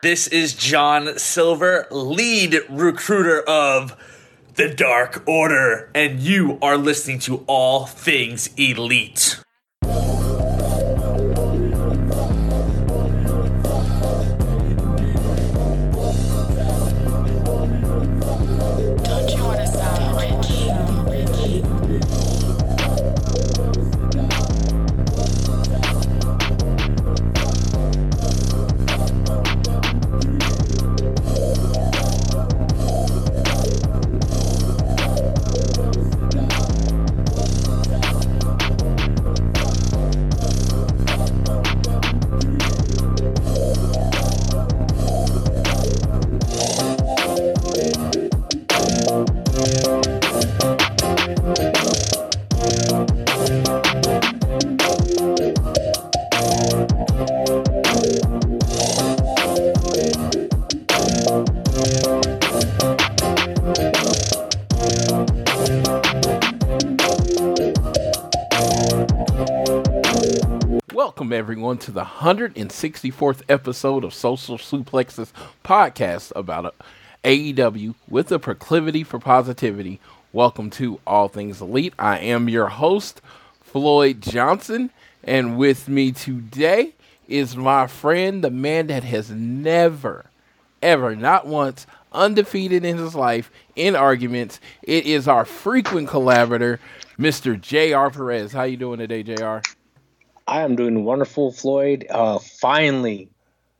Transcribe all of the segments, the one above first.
This is John Silver, lead recruiter of the Dark Order, and you are listening to All Things Elite. To the 164th episode of Social Suplexes podcast about AEW with a proclivity for positivity. Welcome to All Things Elite. I am your host, Floyd Johnson, and with me today is my friend, the man that has never, ever, not once, undefeated in his life in arguments. It is our frequent collaborator, Mr. J.R. Perez. How you doing today, J.R.? I am doing wonderful, Floyd. Uh, finally,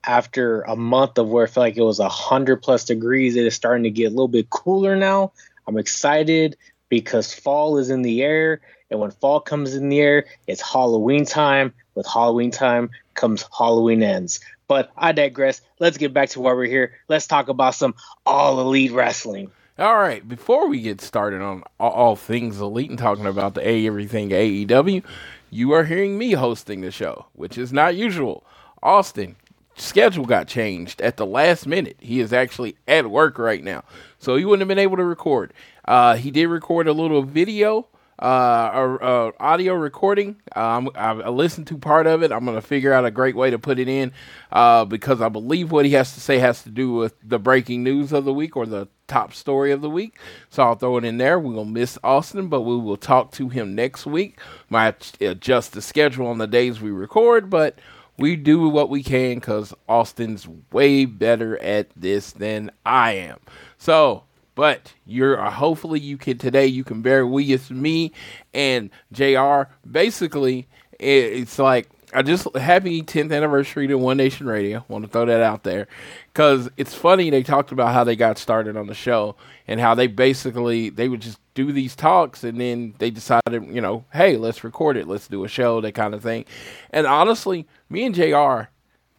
after a month of where I felt like it was a hundred plus degrees, it is starting to get a little bit cooler now. I'm excited because fall is in the air, and when fall comes in the air, it's Halloween time. With Halloween time comes Halloween ends. But I digress. Let's get back to why we're here. Let's talk about some all elite wrestling. All right, before we get started on all, all things elite and talking about the A everything AEW, you are hearing me hosting the show, which is not usual. Austin schedule got changed at the last minute. He is actually at work right now, so he wouldn't have been able to record. Uh, he did record a little video, uh, uh, audio recording. Um, I, I listened to part of it. I'm gonna figure out a great way to put it in, uh, because I believe what he has to say has to do with the breaking news of the week or the top story of the week. So I'll throw it in there. We're gonna miss Austin, but we will talk to him next week. Might adjust the schedule on the days we record, but we do what we can because Austin's way better at this than I am. So, but you're uh, hopefully you can today you can bear with me and Jr. Basically, it, it's like I just happy 10th anniversary to One Nation Radio. Want to throw that out there because it's funny. They talked about how they got started on the show and how they basically they would just do these talks and then they decided, you know, hey, let's record it, let's do a show, that kind of thing. And honestly, me and Jr.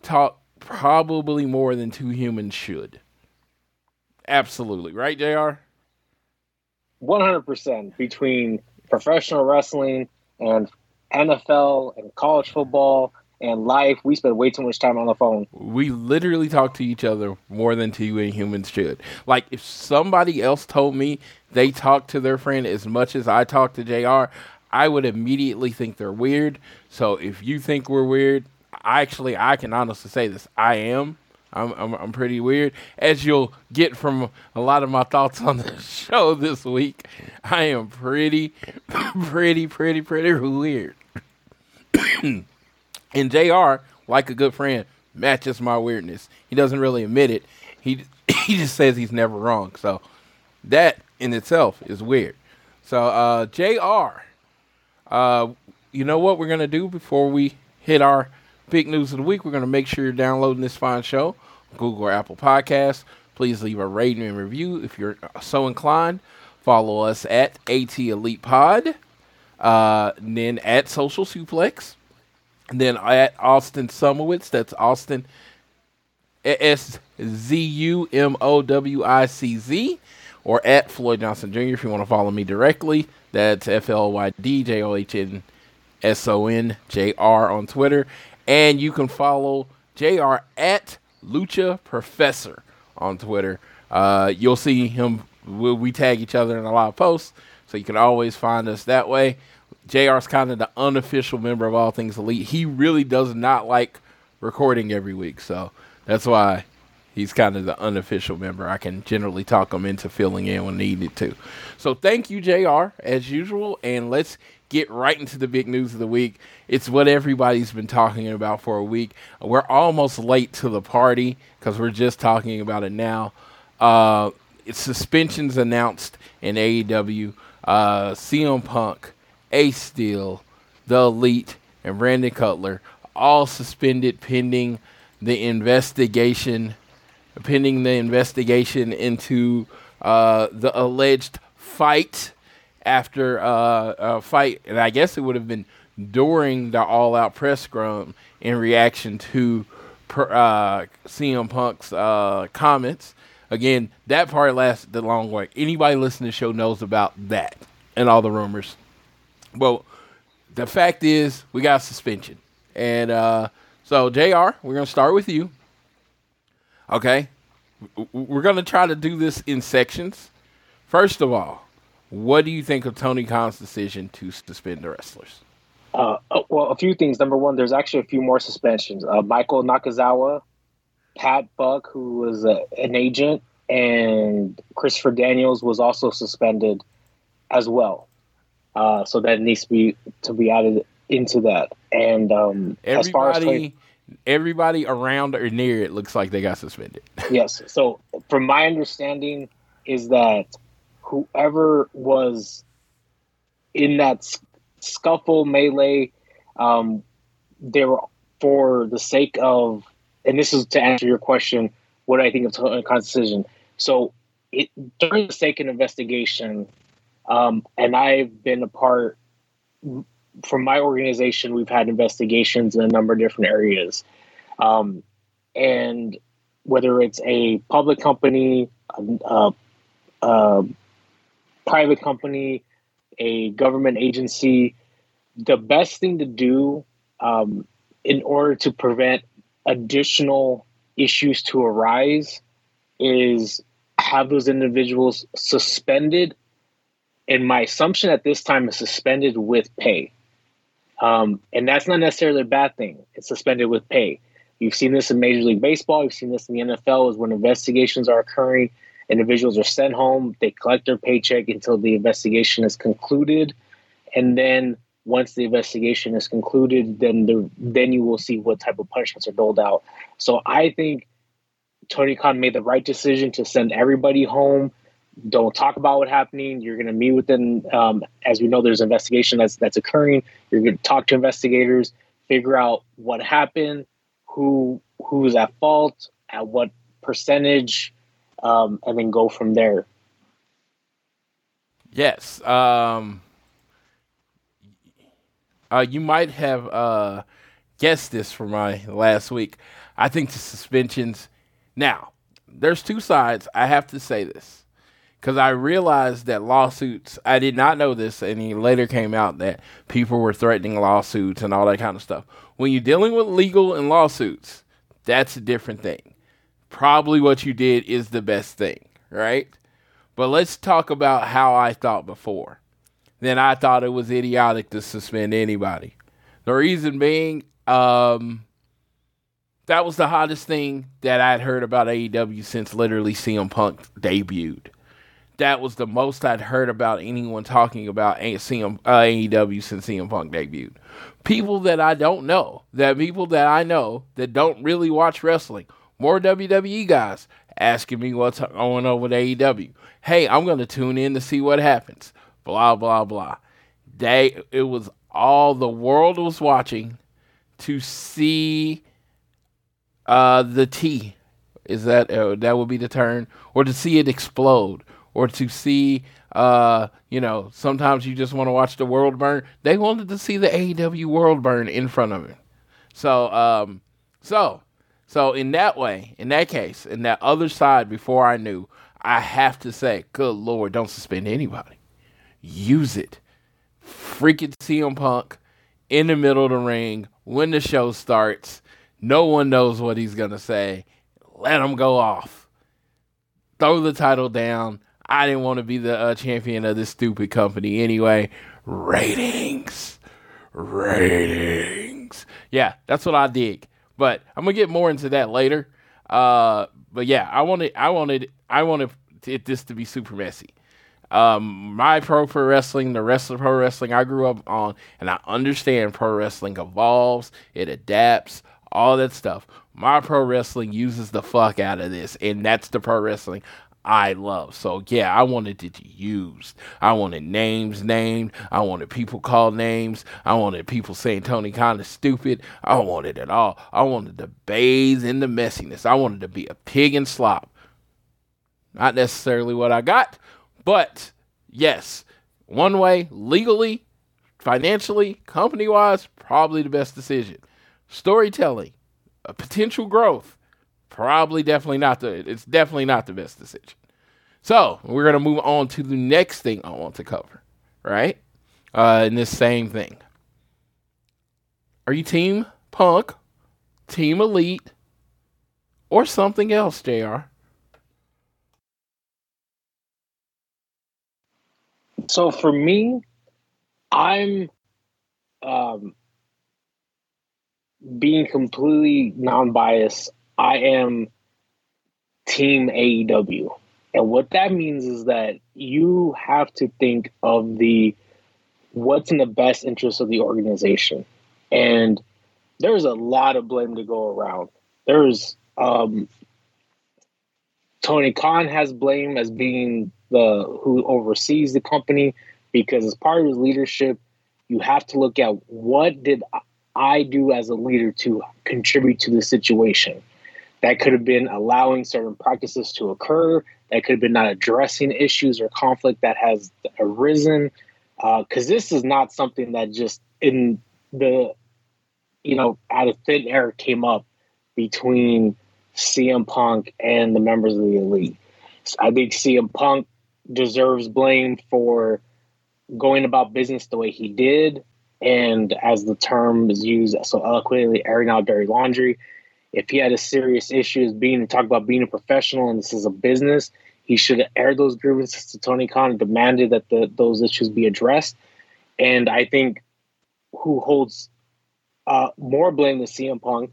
talk probably more than two humans should. Absolutely, right, Jr. 100% between professional wrestling and NFL and college football and life. We spend way too much time on the phone. We literally talk to each other more than two humans should. Like if somebody else told me they talk to their friend as much as I talk to JR, I would immediately think they're weird. So if you think we're weird, I actually I can honestly say this. I am. I'm, I'm I'm pretty weird, as you'll get from a lot of my thoughts on the show this week. I am pretty, pretty, pretty, pretty weird. and Jr. like a good friend matches my weirdness. He doesn't really admit it. He he just says he's never wrong. So that in itself is weird. So uh, Jr. Uh, you know what we're gonna do before we hit our big news of the week? We're gonna make sure you're downloading this fine show, Google or Apple Podcasts. Please leave a rating and review if you're so inclined. Follow us at AT Elite Pod, uh, then at Social Suplex, then at Austin Szumowicz. That's Austin S Z U M O W I C Z, or at Floyd Johnson Jr. If you want to follow me directly, that's F L Y D J O H N S O N J R on Twitter, and you can follow Jr. at Lucha Professor on Twitter. Uh, you'll see him. We, we tag each other in a lot of posts, so you can always find us that way. JR's kind of the unofficial member of All Things Elite. He really does not like recording every week, so that's why He's kind of the unofficial member. I can generally talk him into filling in when needed to. So thank you, JR, as usual. And let's get right into the big news of the week. It's what everybody's been talking about for a week. We're almost late to the party because we're just talking about it now. Uh, suspensions announced in AEW. Uh, CM Punk, Ace Steel, The Elite, and Brandon Cutler all suspended pending the investigation, pending the investigation into uh, the alleged fight after uh, a fight, and I guess it would have been during the All Out press scrum in reaction to per, uh, CM Punk's uh, comments. Again, that part lasted the long way. Anybody listening to the show knows about that and all the rumors. Well, the fact is, we got suspension. And uh, so, JR, we're going to start with you. Okay. We're going to try to do this in sections. First of all, what do you think of Tony Khan's decision to suspend the wrestlers? Uh, uh, well, a few things. Number one, there's actually a few more suspensions. Uh, Michael Nakazawa, Pat Buck, who was a, an agent, and Christopher Daniels was also suspended as well. Uh, so that needs to be to be added into that. And um, as far as Everybody, everybody around or near it looks like they got suspended. yes. So, from my understanding, is that whoever was in that scuffle melee, um, they were for the sake of, and this is to answer your question, what I think of Tony Khan's decision? So, it, during the sake of investigation, um, and I've been a part from my organization, we've had investigations in a number of different areas. Um, and whether it's a public company, a, a, a private company, a government agency, the best thing to do um, in order to prevent additional issues to arise is have those individuals suspended. And my assumption at this time is suspended with pay. Um, and that's not necessarily a bad thing. It's suspended with pay. You've seen this in Major League Baseball. You've seen this in the NFL. Is when investigations are occurring, individuals are sent home. They collect their paycheck until the investigation is concluded, and then once the investigation is concluded, then the then you will see what type of punishments are doled out. So I think Tony Khan made the right decision to send everybody home. Don't talk about what's happening. You're going to meet with them. Um, as we know, there's investigation that's that's occurring. You're going to talk to investigators, figure out what happened, who who's at fault, at what percentage, um, and then go from there. Yes. Um, uh, you might have uh, guessed this from my last week. I think the suspensions. Now, there's two sides. I have to say this because I realized that lawsuits. I did not know this, and it later came out that people were threatening lawsuits and all that kind of stuff. When you're dealing with legal and lawsuits, that's a different thing. Probably what you did is the best thing, right? But let's talk about how I thought before. Then I thought it was idiotic to suspend anybody. The reason being, um, that was the hottest thing that I'd heard about AEW since literally CM Punk debuted. That was the most I'd heard about anyone talking about CM, uh, AEW since CM Punk debuted. People that I don't know, that people that I know that don't really watch wrestling, more WWE guys asking me what's going on with AEW. Hey, I'm going to tune in to see what happens. Blah blah blah. They it was all the world was watching to see uh the T. Is that uh, that would be the turn or to see it explode or to see uh you know sometimes you just want to watch the world burn. They wanted to see the AEW world burn in front of it. So um so so in that way, in that case, in that other side before I knew, I have to say, good lord, don't suspend anybody. Use it. Freaking CM Punk in the middle of the ring when the show starts. No one knows what he's to say. Let him go off. Throw the title down. I didn't want to be the uh, champion of this stupid company anyway. Ratings. Ratings. Yeah, that's what I dig. But I'm to get more into that later. Uh, but yeah, I wanted, I wanted, I wanted it, this to be super messy. Um, my pro pro wrestling, the rest of pro wrestling I grew up on, and I understand pro wrestling evolves, it adapts, all that stuff. My pro wrestling uses the fuck out of this, and that's the pro wrestling I love. So yeah, I wanted it used. I wanted names named. I wanted people called names. I wanted people saying Tony Khan is stupid. I wanted it all. I wanted to bathe in the messiness. I wanted to be a pig in slop. Not necessarily what I got, but yes, one way, legally, financially, company wise, probably the best decision. Storytelling, a potential growth, probably definitely not the it's definitely not the best decision. So we're gonna move on to the next thing I want to cover, right? Uh, in this same thing. Are you team punk, team elite, or something else, JR? So for me, I'm um, being completely non-biased. I am team AEW. And what that means is that you have to think of the what's in the best interest of the organization. And there's a lot of blame to go around. There's um, Tony Khan has blame as being the who oversees the company because as part of his leadership, you have to look at what did I do as a leader to contribute to the situation. That could have been allowing certain practices to occur. That could have been not addressing issues or conflict that has arisen. Because uh, this is not something that just in the, you know, out of thin air came up between CM Punk and the members of the elite. So I think CM Punk deserves blame for going about business the way he did. And as the term is used so eloquently, airing out dirty laundry. If he had a serious issue as being talk about being a professional and this is a business, he should have aired those grievances to Tony Khan and demanded that the, those issues be addressed. And I think who holds uh, more blame than CM Punk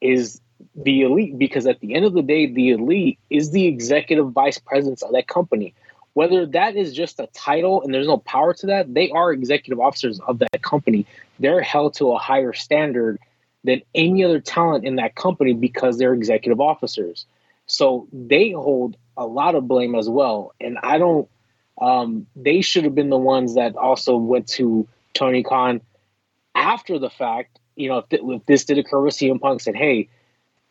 is the elite because at the end of the day, the elite is the executive vice presidents of that company. Whether that is just a title and there's no power to that, they are executive officers of that company. They're held to a higher standard than any other talent in that company because they're executive officers. So they hold a lot of blame as well. And I don't, um, they should have been the ones that also went to Tony Khan after the fact. You know, if, th- if this did occur with CM Punk, said, hey,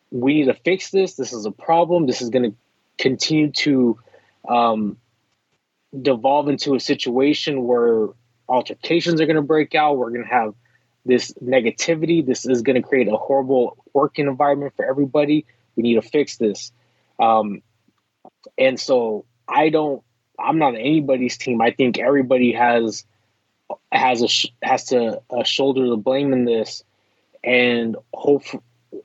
we need to fix this. This is a problem. This is going to continue to um, devolve into a situation where altercations are going to break out. We're going to have this negativity. This is going to create a horrible working environment for everybody. We need to fix this. Um, and so I don't. I'm not anybody's team. I think everybody has has a has to uh, shoulder the blame in this, and hope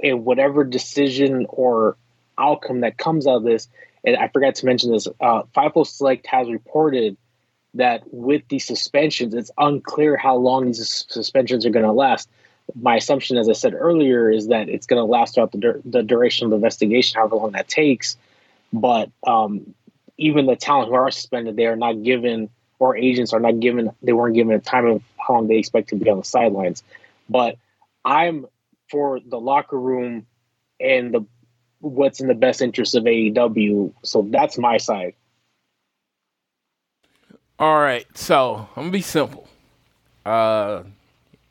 in whatever decision or outcome that comes out of this. And I forgot to mention this. Uh, Fightful Select has reported that with these suspensions, it's unclear how long these suspensions are going to last. My assumption, as I said earlier, is that it's going to last throughout the, dur- the duration of the investigation, however long that takes. But um, even the talent who are suspended, they are not given, or agents are not given, they weren't given a time of how long they expect to be on the sidelines. But I'm for the locker room and the what's in the best interest of AEW. So that's my side. All right, so I'm gonna be simple. Uh,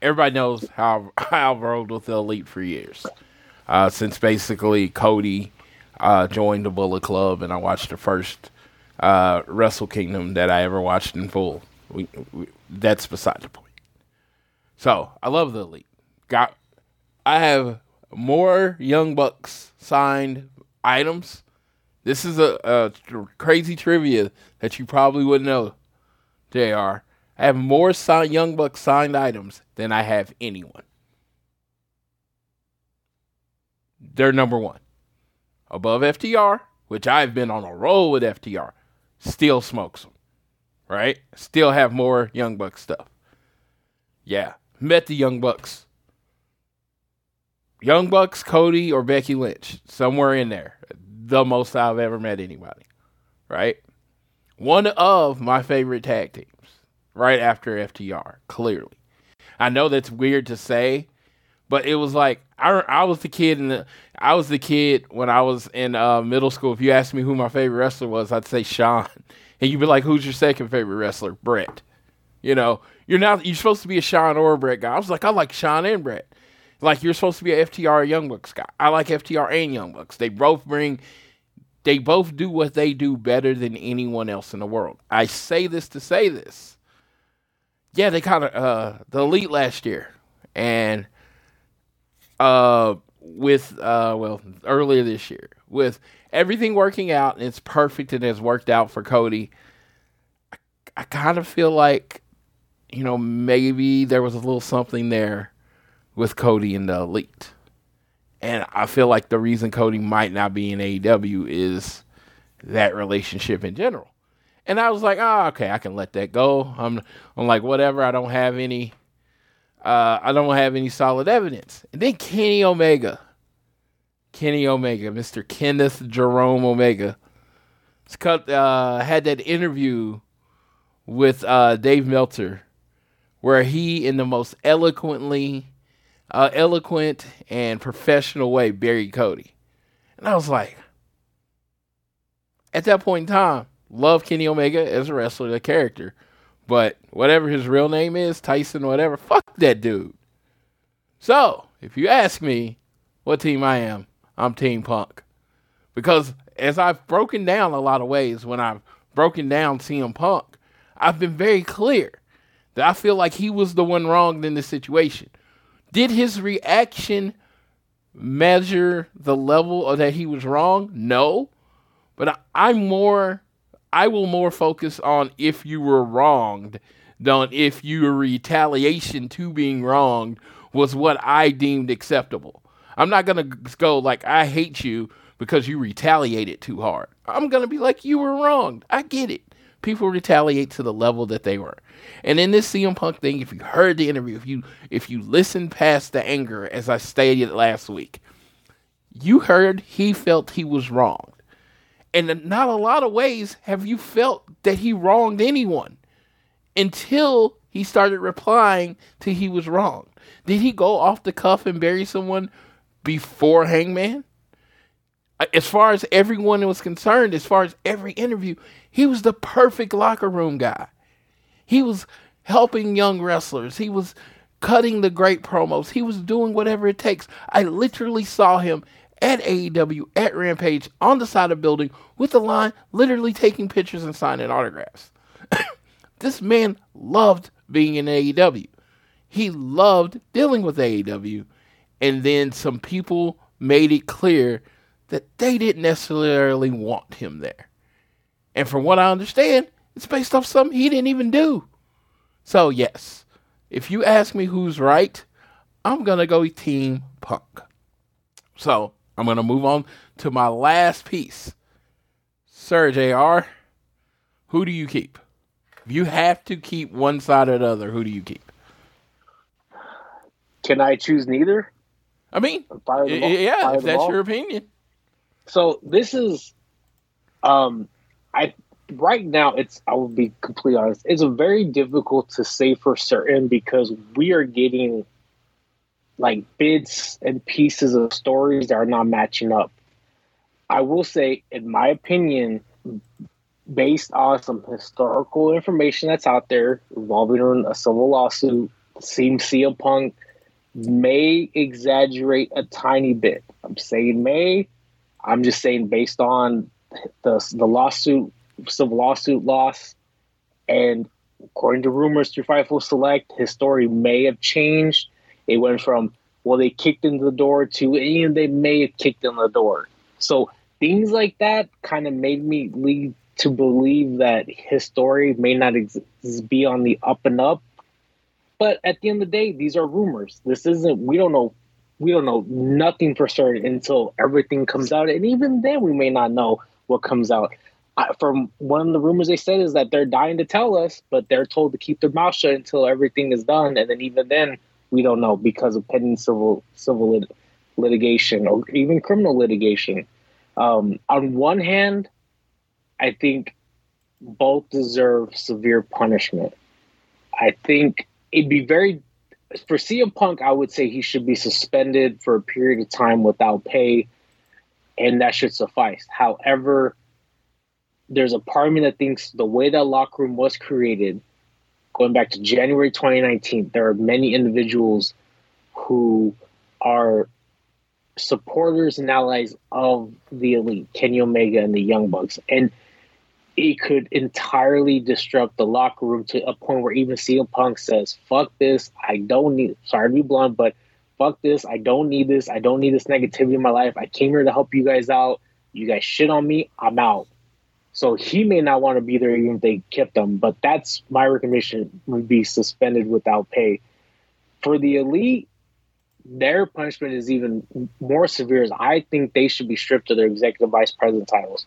everybody knows how, I've rolled with the elite for years, uh, since basically Cody uh, joined the Bullet Club, and I watched the first uh, Wrestle Kingdom that I ever watched in full. We, we, that's beside the point. So I love the elite. Got I have more Young Bucks signed items. This is a, a crazy trivia that you probably wouldn't know. JR. I have more signed Young Bucks signed items than I have anyone. They're number one. Above FTR, which I've been on a roll with FTR, still smokes them. Right? Still have more Young Bucks stuff. Yeah. Met the Young Bucks. Young Bucks, Cody, or Becky Lynch, somewhere in there. The most I've ever met anybody, right? One of my favorite tag teams, right after FTR, clearly. I know that's weird to say, but it was like I, I was the kid in the I was the kid when I was in uh, middle school. If you asked me who my favorite wrestler was, I'd say Sean, and you'd be like, "Who's your second favorite wrestler?" Brett. You know, you're not you're supposed to be a Sean or a Brett guy. I was like, I like Sean and Brett. Like you're supposed to be a FTR Young Bucks guy. I like FTR and Young Bucks. They both bring they both do what they do better than anyone else in the world. I say this to say this. Yeah, they kind of uh the elite last year and uh with uh well earlier this year with everything working out and it's perfect and has worked out for Cody. I, I kind of feel like you know maybe there was a little something there with Cody and the Elite. And I feel like the reason Cody might not be in AEW is that relationship in general. And I was like, oh, okay, I can let that go. I'm, I'm like, whatever. I don't have any, uh, I don't have any solid evidence. And then Kenny Omega, Kenny Omega, Mr. Kenneth Jerome Omega, cut, uh, had that interview with uh, Dave Meltzer, where he, in the most eloquently uh, eloquent and professional way buried Cody. And I was like, at that point in time, love Kenny Omega as a wrestler, the character. But whatever his real name is, Tyson, whatever, fuck that dude. So, if you ask me what team I am, I'm Team Punk. Because as I've broken down a lot of ways, when I've broken down CM Punk, I've been very clear that I feel like he was the one wronged in this situation. Did his reaction measure the level of that he was wrong? No. But I, am more, I will more focus on if you were wronged than if your retaliation to being wronged was what I deemed acceptable. I'm not going to go like, I hate you because you retaliated too hard. I'm going to be like, you were wronged. I get it. People retaliate to the level that they were. And in this CM Punk thing, if you heard the interview, if you if you listened past the anger, as I stated last week, you heard he felt he was wrong. And in not a lot of ways have you felt that he wronged anyone until he started replying to he was wrong. Did he go off the cuff and bury someone before Hangman? As far as everyone was concerned, as far as every interview, he was the perfect locker room guy. He was helping young wrestlers. He was cutting the great promos. He was doing whatever it takes. I literally saw him at AEW, at Rampage, on the side of the building with the line, literally taking pictures and signing autographs. this man loved being in AEW. He loved dealing with AEW. And then some people made it clear that they didn't necessarily want him there. And from what I understand, it's based off something he didn't even do. So, yes, if you ask me who's right, I'm going to go Team Punk. So, I'm going to move on to my last piece. Sir JR, who do you keep? If you have to keep one side or the other, who do you keep? Can I choose neither? I mean, all- yeah, if that's all? your opinion. So this is, um, I right now it's I will be completely honest. It's very difficult to say for certain because we are getting like bits and pieces of stories that are not matching up. I will say, in my opinion, based on some historical information that's out there involving a civil lawsuit, seems CM Punk may exaggerate a tiny bit. I'm saying may. I'm just saying based on the the lawsuit, civil lawsuit loss, and according to rumors through Fightful Select, his story may have changed. It went from well, they kicked in the door to and they may have kicked in the door. So things like that kind of made me lead to believe that his story may not ex- be on the up and up. But at the end of the day, these are rumors. This isn't. We don't know. We don't know nothing for certain until everything comes out, and even then, we may not know what comes out. From one of the rumors they said is that they're dying to tell us, but they're told to keep their mouth shut until everything is done, and then even then, we don't know because of pending civil civil lit- litigation or even criminal litigation. Um, on one hand, I think both deserve severe punishment. I think it'd be very for CM Punk. I would say he should be suspended for a period of time without pay, and that should suffice. However, there's a part of me that thinks the way that locker room was created, going back to January 2019, there are many individuals who are supporters and allies of the elite, Kenny Omega and the Young Bucks. And it could entirely disrupt the locker room to a point where even CM Punk says, fuck this, I don't need sorry to be blunt, but fuck this, I don't need this, I don't need this negativity in my life. I came here to help you guys out. You guys shit on me, I'm out. So he may not want to be there even if they kept him, but that's my recommendation would be suspended without pay. For the elite, their punishment is even more severe. As I think they should be stripped of their executive vice president titles.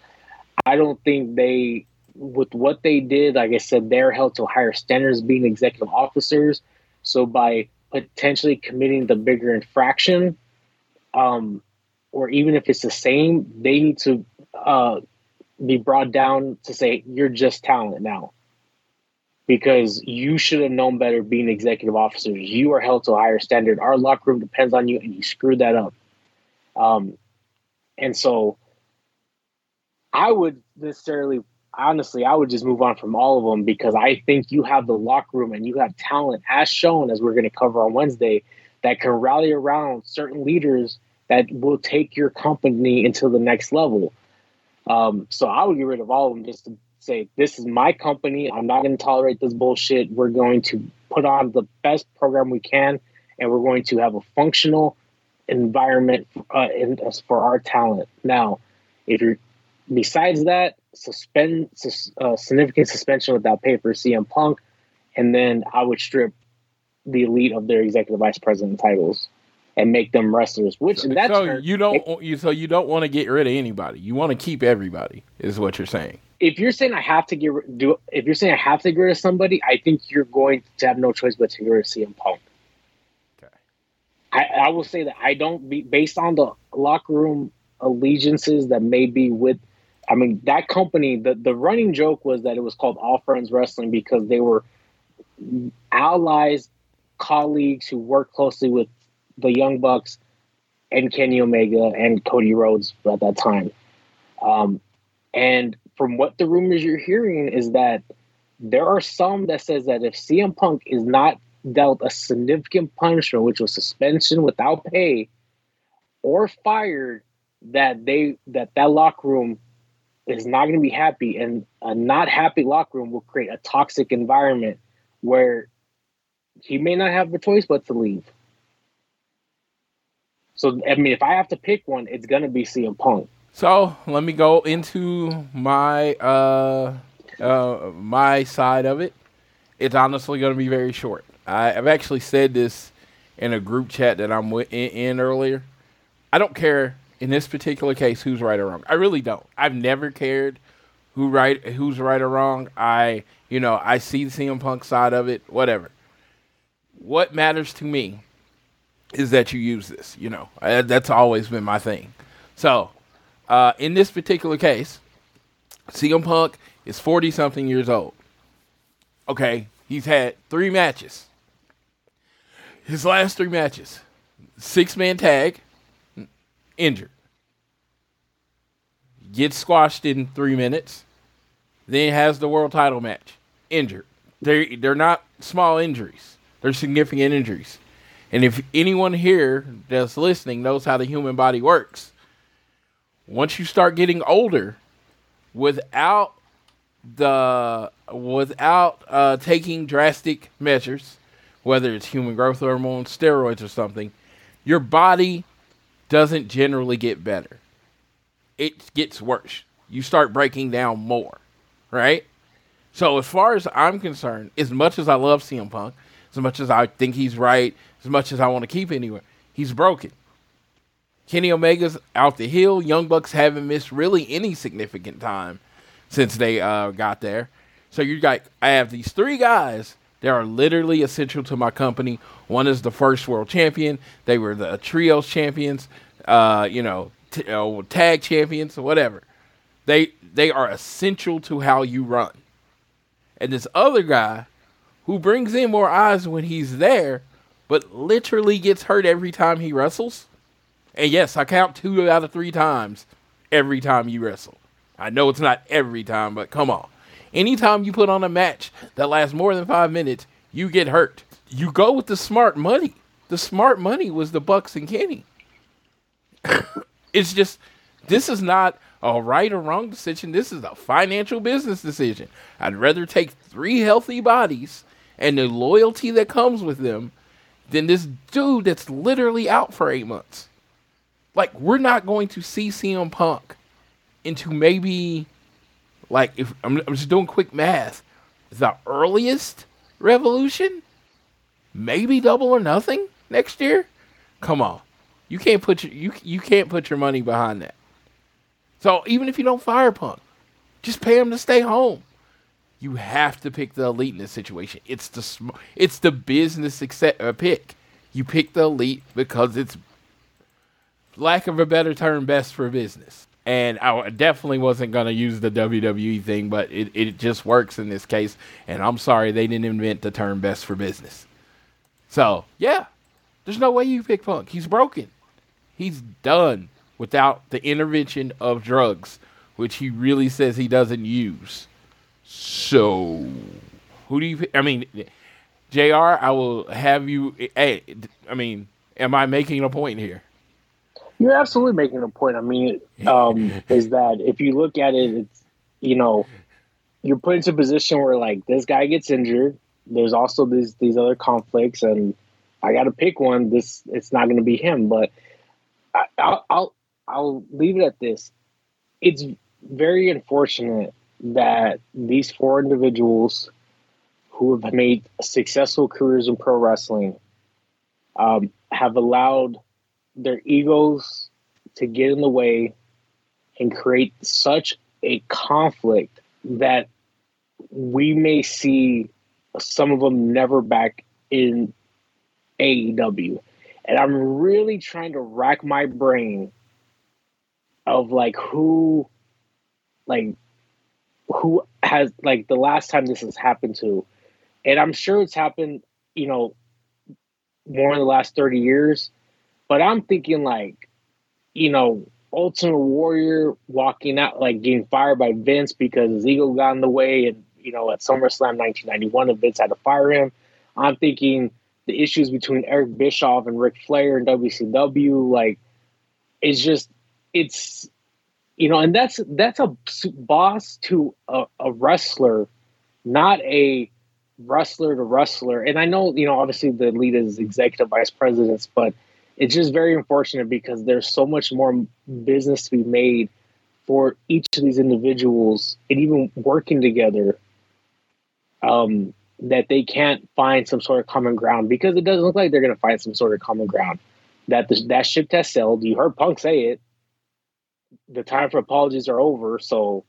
I don't think they, with what they did, like I said, they're held to higher standards being executive officers. So by potentially committing the bigger infraction, um, or even if it's the same, they need to uh, be brought down to say you're just talent now because you should have known better being executive officers. You are held to a higher standard. Our locker room depends on you, and you screwed that up. Um, and so I would necessarily, honestly, I would just move on from all of them because I think you have the locker room and you have talent, as shown, as we're going to cover on Wednesday, that can rally around certain leaders that will take your company into the next level. Um, so I would get rid of all of them just to say, this is my company. I'm not going to tolerate this bullshit. We're going to put on the best program we can, and we're going to have a functional environment uh, in, for our talent. Now, if you're besides that, suspend sus, uh, significant suspension without pay for CM Punk, and then I would strip the elite of their executive vice president titles and make them wrestlers. Which in that so you don't you so you don't want to get rid of anybody. You want to keep everybody, is what you're saying. if you're saying I have to get do if you're saying I have to get rid of somebody, I think you're going to have no choice but to get rid of CM Punk. Okay. I, I will say that I don't be based on the locker room allegiances that may be with I mean that company the, the running joke was that it was called All Friends Wrestling because they were allies, colleagues who worked closely with the Young Bucks and Kenny Omega and Cody Rhodes at that time. Um, and from what the rumors you're hearing is that there are some that says that if CM Punk is not dealt a significant punishment, which was suspension without pay, or fired, that they that that locker room is not going to be happy, and a not happy locker room will create a toxic environment where he may not have the choice but to leave. So I mean, if I have to pick one, it's to be CM Punk. So let me go into my uh, uh, my side of it. It's honestly to be very short. I, I've actually said this in a group chat that I'm in, in earlier. I don't care in this particular case who's right or wrong. I really don't. I've never cared who right who's right or wrong. I you know I see the CM Punk side of it. Whatever. What matters to me is that you use this. You know Uh, that's always been my thing. So uh, in this particular case, CM Punk is 40 something years old. Okay, he's had three matches. His last three matches six man tag, injured. Gets squashed in three minutes. Then has the world title match, injured. They're, they're not small injuries, they're significant injuries. And if anyone here that's listening knows how the human body works, once you start getting older without the without uh, taking drastic measures, whether it's human growth hormone, steroids, or something, your body doesn't generally get better. It gets worse. You start breaking down more, right? So as far as I'm concerned, as much as I love CM Punk, as much as I think he's right, as much as I want to keep anywhere, he's broken. Kenny Omega's out the hill. Young Bucks haven't missed really any significant time since they uh, got there. So you got I have these three guys that are literally essential to my company. One is the first world champion. They were the trios champions, uh, you know, t- uh, tag champions, whatever. They they are essential to how you run. And this other guy, who brings in more eyes when he's there, but literally gets hurt every time he wrestles. And yes, I count two out of three times every time you wrestle. I know it's not every time, but come on. Anytime you put on a match that lasts more than five minutes, you get hurt. You go with the smart money. The smart money was the Bucks and Kenny. it's just this is not a right or wrong decision. This is a financial business decision. I'd rather take three healthy bodies and the loyalty that comes with them than this dude that's literally out for eight months. Like we're not going to see CM Punk into maybe like if I'm, I'm just doing quick math, the earliest revolution, maybe double or nothing next year. Come on, you can't put your you you can't put your money behind that. So even if you don't fire Punk, just pay him to stay home. You have to pick the elite in this situation. It's the sm- it's the business success, uh, pick. You pick the elite because it's lack of a better term, best for business. And I definitely wasn't going to use the WWE thing, but it, it just works in this case. And I'm sorry they didn't invent the term best for business. So, yeah, there's no way you pick Punk. He's broken. He's done without the intervention of drugs, which he really says he doesn't use. So, who do you? I mean, JR, I will have you. Hey, I mean, am I making a point here? You're absolutely making a point. I mean, um, is that if you look at it, it's you know, you're put into a position where like this guy gets injured. There's also these these other conflicts, and I got to pick one. This it's not going to be him, but I, I'll, I'll I'll leave it at this. It's very unfortunate that these four individuals who have made successful careers in pro wrestling um, have allowed their egos to get in the way and create such a conflict that we may see some of them never back in AEW. And I'm really trying to rack my brain of like who like who has like the last time this has happened to. And I'm sure it's happened, you know, more in the last 30 years. But I'm thinking like, you know, Ultimate Warrior walking out, like getting fired by Vince because his ego got in the way, and you know, at SummerSlam 1991, and Vince had to fire him. I'm thinking the issues between Eric Bischoff and Ric Flair and WCW, like, it's just, it's, you know, and that's that's a boss to a, a wrestler, not a wrestler to wrestler. And I know, you know, obviously the Elite is executive vice presidents, but it's just very unfortunate because there's so much more business to be made for each of these individuals and even working together um, that they can't find some sort of common ground because it doesn't look like they're going to find some sort of common ground. That the, that ship has sailed. You heard punk say it the time for apologies are over so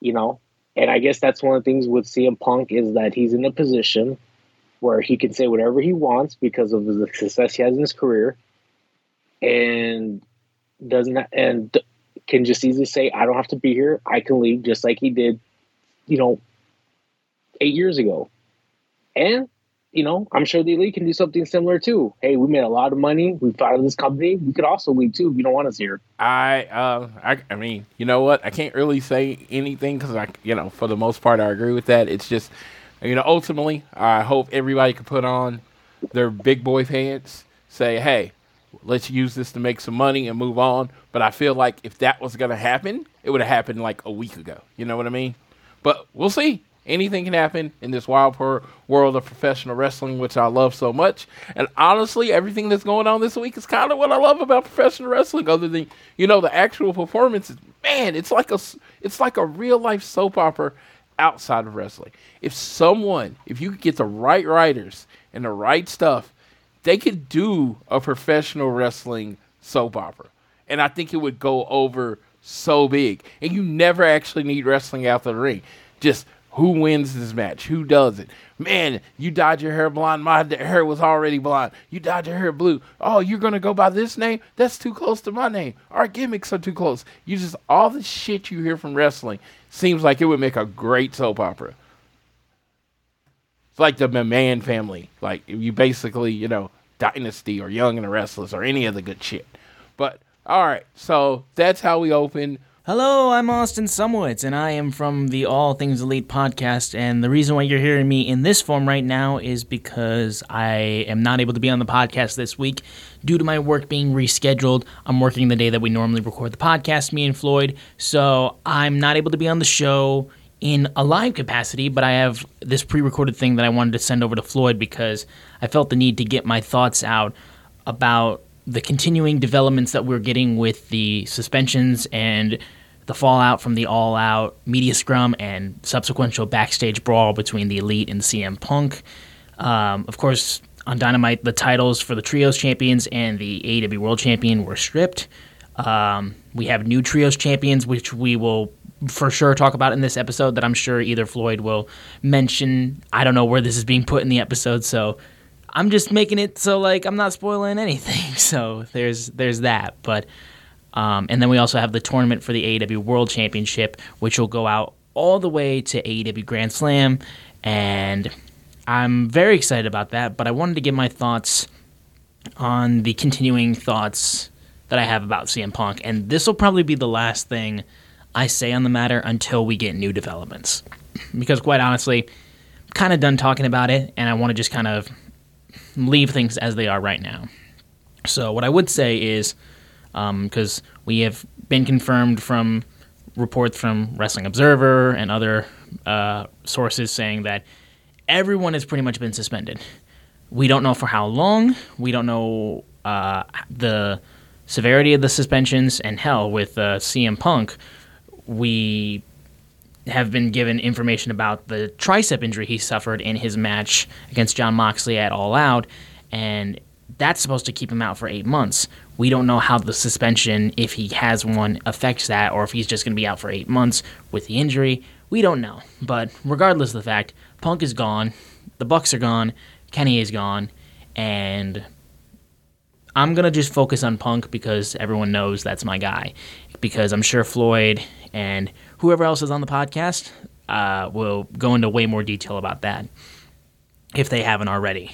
you know and i guess that's one of the things with CM Punk is that he's in a position where he can say whatever he wants because of the success he has in his career and doesn't and can just easily say I don't have to be here. I can leave just like he did, you know, eight years ago. And you know, I'm sure the elite can do something similar too. Hey, we made a lot of money. We founded this company. We could also leave too. If you don't want us here. I, uh, I, I mean, you know what? I can't really say anything because I, you know, for the most part, I agree with that. It's just, you know, ultimately, I hope everybody can put on their big boy pants. Say, hey, let's use this to make some money and move on. But I feel like if that was to happen, it would have happened like a week ago. You know what I mean? But we'll see. Anything can happen in this wild world of professional wrestling, which I love so much. And honestly, everything that's going on this week is kind of what I love about professional wrestling. Other than you know the actual performances, man, it's like a it's like a real life soap opera outside of wrestling. If someone, if you could get the right writers and the right stuff, they could do a professional wrestling soap opera. And I think it would go over so big. And you never actually need wrestling out of the ring. Just Who wins this match? Who does it? Man, you dyed your hair blonde. My hair was already blonde. You dyed your hair blue. Oh, you're gonna go by this name? That's too close to my name. Our gimmicks are too close. You just all the shit you hear from wrestling seems like it would make a great soap opera. It's like the McMahon family. Like you basically, you know, Dynasty or Young and the Restless or any of the good shit. But all right, so that's how we open. Hello, I'm Austin Szumowicz, and I am from the All Things Elite podcast. And the reason why you're hearing me in this form right now is because I am not able to be on the podcast this week due to my work being rescheduled. I'm working the day that we normally record the podcast, me and Floyd, so I'm not able to be on the show in a live capacity, but I have this pre recorded thing that I wanted to send over to Floyd because I felt the need to get my thoughts out about the continuing developments that we're getting with the suspensions and the fallout from the all out media scrum and subsequent backstage brawl between the Elite and CM Punk. Um, of course, on Dynamite, the titles for the Trios Champions and the AEW World Champion were stripped. Um, we have new Trios Champions, which we will for sure talk about in this episode that I'm sure either Floyd will mention. I don't know where this is being put in the episode, so I'm just making it so like I'm not spoiling anything. So there's there's that. But um, and then we also have the tournament for the AEW World Championship, which will go out all the way to AEW Grand Slam, and I'm very excited about that. But I wanted to give my thoughts on the continuing thoughts that I have about CM Punk, and this will probably be the last thing I say on the matter until we get new developments. Because quite honestly, I'm kind of done talking about it, and I want to just kind of leave things as they are right now. So what I would say is, because we have been confirmed from reports from Wrestling Observer and other uh, sources saying that everyone has pretty much been suspended. We don't know for how long. We don't know uh, the severity of the suspensions. And hell, with uh, CM Punk, we have been given information about the tricep injury he suffered in his match against Jon Moxley at All Out, and that's supposed to keep him out for eight months. We don't know how the suspension, if he has one, affects that, or if he's just going to be out for eight months with the injury. We don't know. But regardless of the fact, Punk is gone, the Bucks are gone, Kenny is gone, and I'm gonna just focus on Punk because everyone knows that's my guy. Because I'm sure Floyd and whoever else is on the podcast uh, will go into way more detail about that if they haven't already.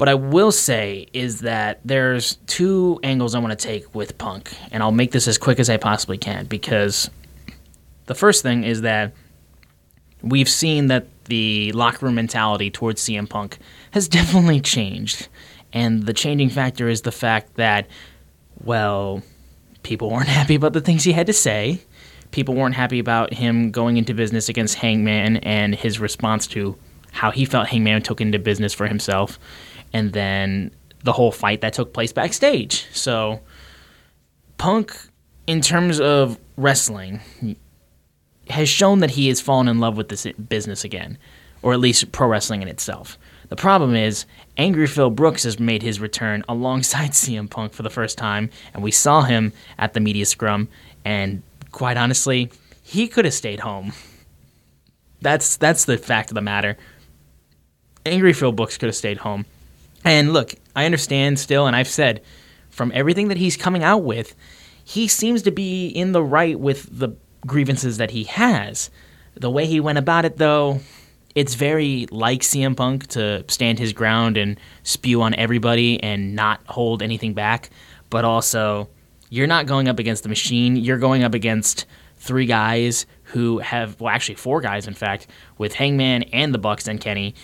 But I will say is that there's two angles I want to take with Punk, and I'll make this as quick as I possibly can because the first thing is that we've seen that the locker room mentality towards CM Punk has definitely changed. And the changing factor is the fact that, well, people weren't happy about the things he had to say. People weren't happy about him going into business against Hangman and his response to how he felt Hangman took into business for himself. And then the whole fight that took place backstage. So, Punk, in terms of wrestling, has shown that he has fallen in love with this business again, or at least pro wrestling in itself. The problem is, Angry Phil Brooks has made his return alongside CM Punk for the first time, and we saw him at the media scrum, and quite honestly, he could have stayed home. That's that's the fact of the matter. Angry Phil Brooks could have stayed home. And look, I understand still, and I've said from everything that he's coming out with, he seems to be in the right with the grievances that he has. The way he went about it, though, it's very like CM Punk to stand his ground and spew on everybody and not hold anything back. But also, you're not going up against the machine. You're going up against three guys who have, well, actually four guys, in fact, with Hangman and the Bucks and Kenny,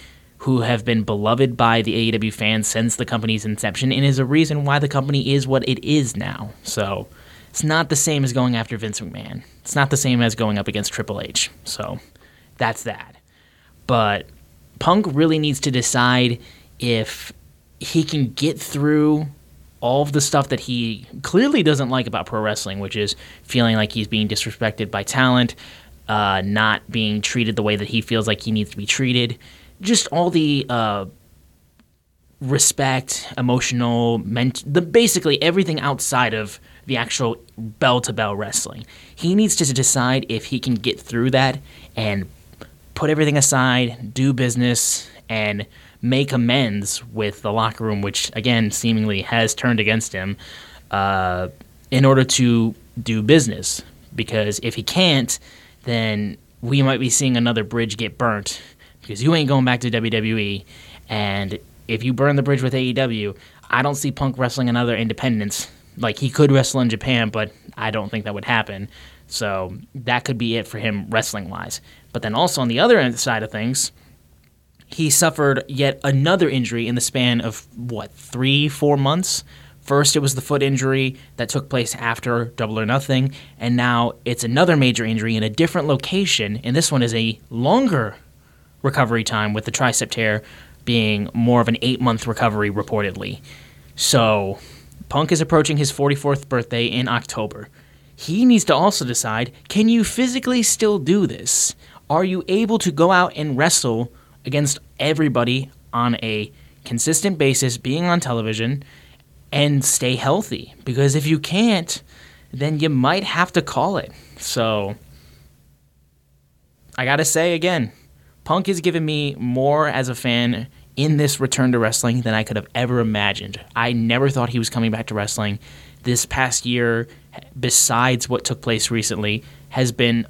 who have been beloved by the AEW fans since the company's inception, and is a reason why the company is what it is now. So it's not the same as going after Vince McMahon. It's not the same as going up against Triple H. So that's that. But Punk really needs to decide if he can get through all of the stuff that he clearly doesn't like about pro wrestling, which is feeling like he's being disrespected by talent, uh, not being treated the way that he feels like he needs to be treated, just all the uh, respect, emotional, ment- the basically everything outside of the actual bell to bell wrestling. He needs to decide if he can get through that and put everything aside, do business, and make amends with the locker room, which again seemingly has turned against him, uh, in order to do business. Because if he can't, then we might be seeing another bridge get burnt because you ain't going back to WWE. And if you burn the bridge with AEW, I don't see Punk wrestling another independence. Like he could wrestle in Japan, but I don't think that would happen. So that could be it for him wrestling wise. But then also on the other end side of things, he suffered yet another injury in the span of what three, four months. First, it was the foot injury that took place after Double or Nothing, and now it's another major injury in a different location. And this one is a longer recovery time, with the tricep tear being more of an eight month recovery reportedly. So, Punk is approaching his 44th birthday in October. He needs to also decide can you physically still do this? Are you able to go out and wrestle against everybody on a consistent basis, being on television, and stay healthy? Because if you can't, then you might have to call it. So, I gotta say again, Punk has given me more as a fan in this return to wrestling than I could have ever imagined. I never thought he was coming back to wrestling. This past year, besides what took place recently, has been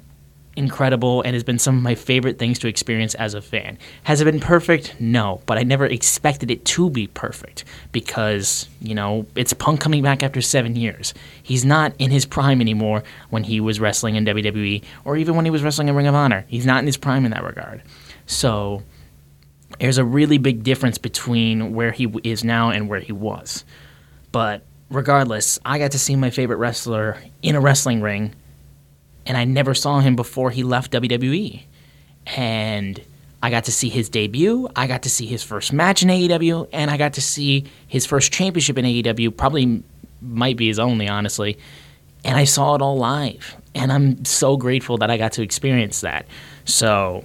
incredible and has been some of my favorite things to experience as a fan. Has it been perfect? No, but I never expected it to be perfect because, you know, it's Punk coming back after seven years. He's not in his prime anymore when he was wrestling in WWE or even when he was wrestling in Ring of Honor. He's not in his prime in that regard. So there's a really big difference between where he is now and where he was. But regardless, I got to see my favorite wrestler in a wrestling ring, and I never saw him before he left WWE. And I got to see his debut, I got to see his first match in AEW, and I got to see his first championship in AEW, probably might be his only, honestly. And I saw it all live. And I'm so grateful that I got to experience that. So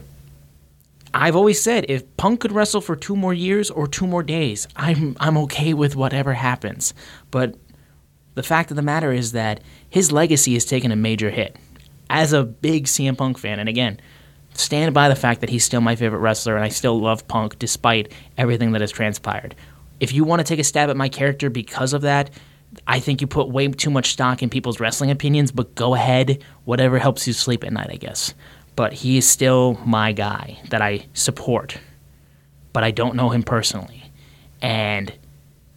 I've always said if Punk could wrestle for two more years or two more days, I'm I'm okay with whatever happens. But the fact of the matter is that his legacy has taken a major hit. As a big CM Punk fan, and again, stand by the fact that he's still my favorite wrestler and I still love Punk despite everything that has transpired. If you want to take a stab at my character because of that, I think you put way too much stock in people's wrestling opinions, but go ahead, whatever helps you sleep at night, I guess but he is still my guy that I support. But I don't know him personally. And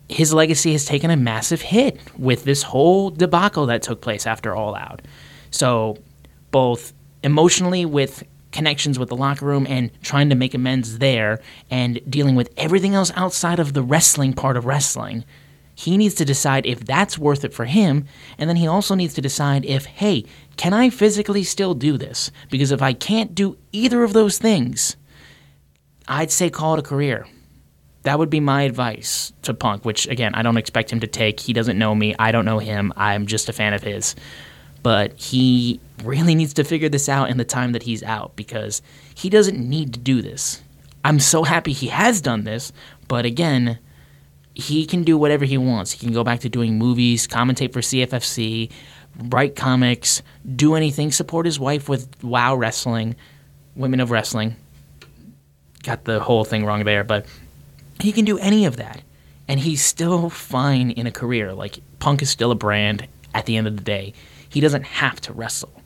his legacy has taken a massive hit with this whole debacle that took place after All Out. So, both emotionally with connections with the locker room and trying to make amends there, and dealing with everything else outside of the wrestling part of wrestling he needs to decide if that's worth it for him, and then he also needs to decide if, hey, can I physically still do this? Because if I can't do either of those things, I'd say call it a career. That would be my advice to Punk, which again, I don't expect him to take. He doesn't know me, I don't know him, I'm just a fan of his. But he really needs to figure this out in the time that he's out because he doesn't need to do this. I'm so happy he has done this, but again, he can do whatever he wants. He can go back to doing movies, commentate for CFFC, write comics, do anything, support his wife with WoW Wrestling, Women of Wrestling. Got the whole thing wrong there, but he can do any of that. And he's still fine in a career. Like, Punk is still a brand at the end of the day. He doesn't have to wrestle.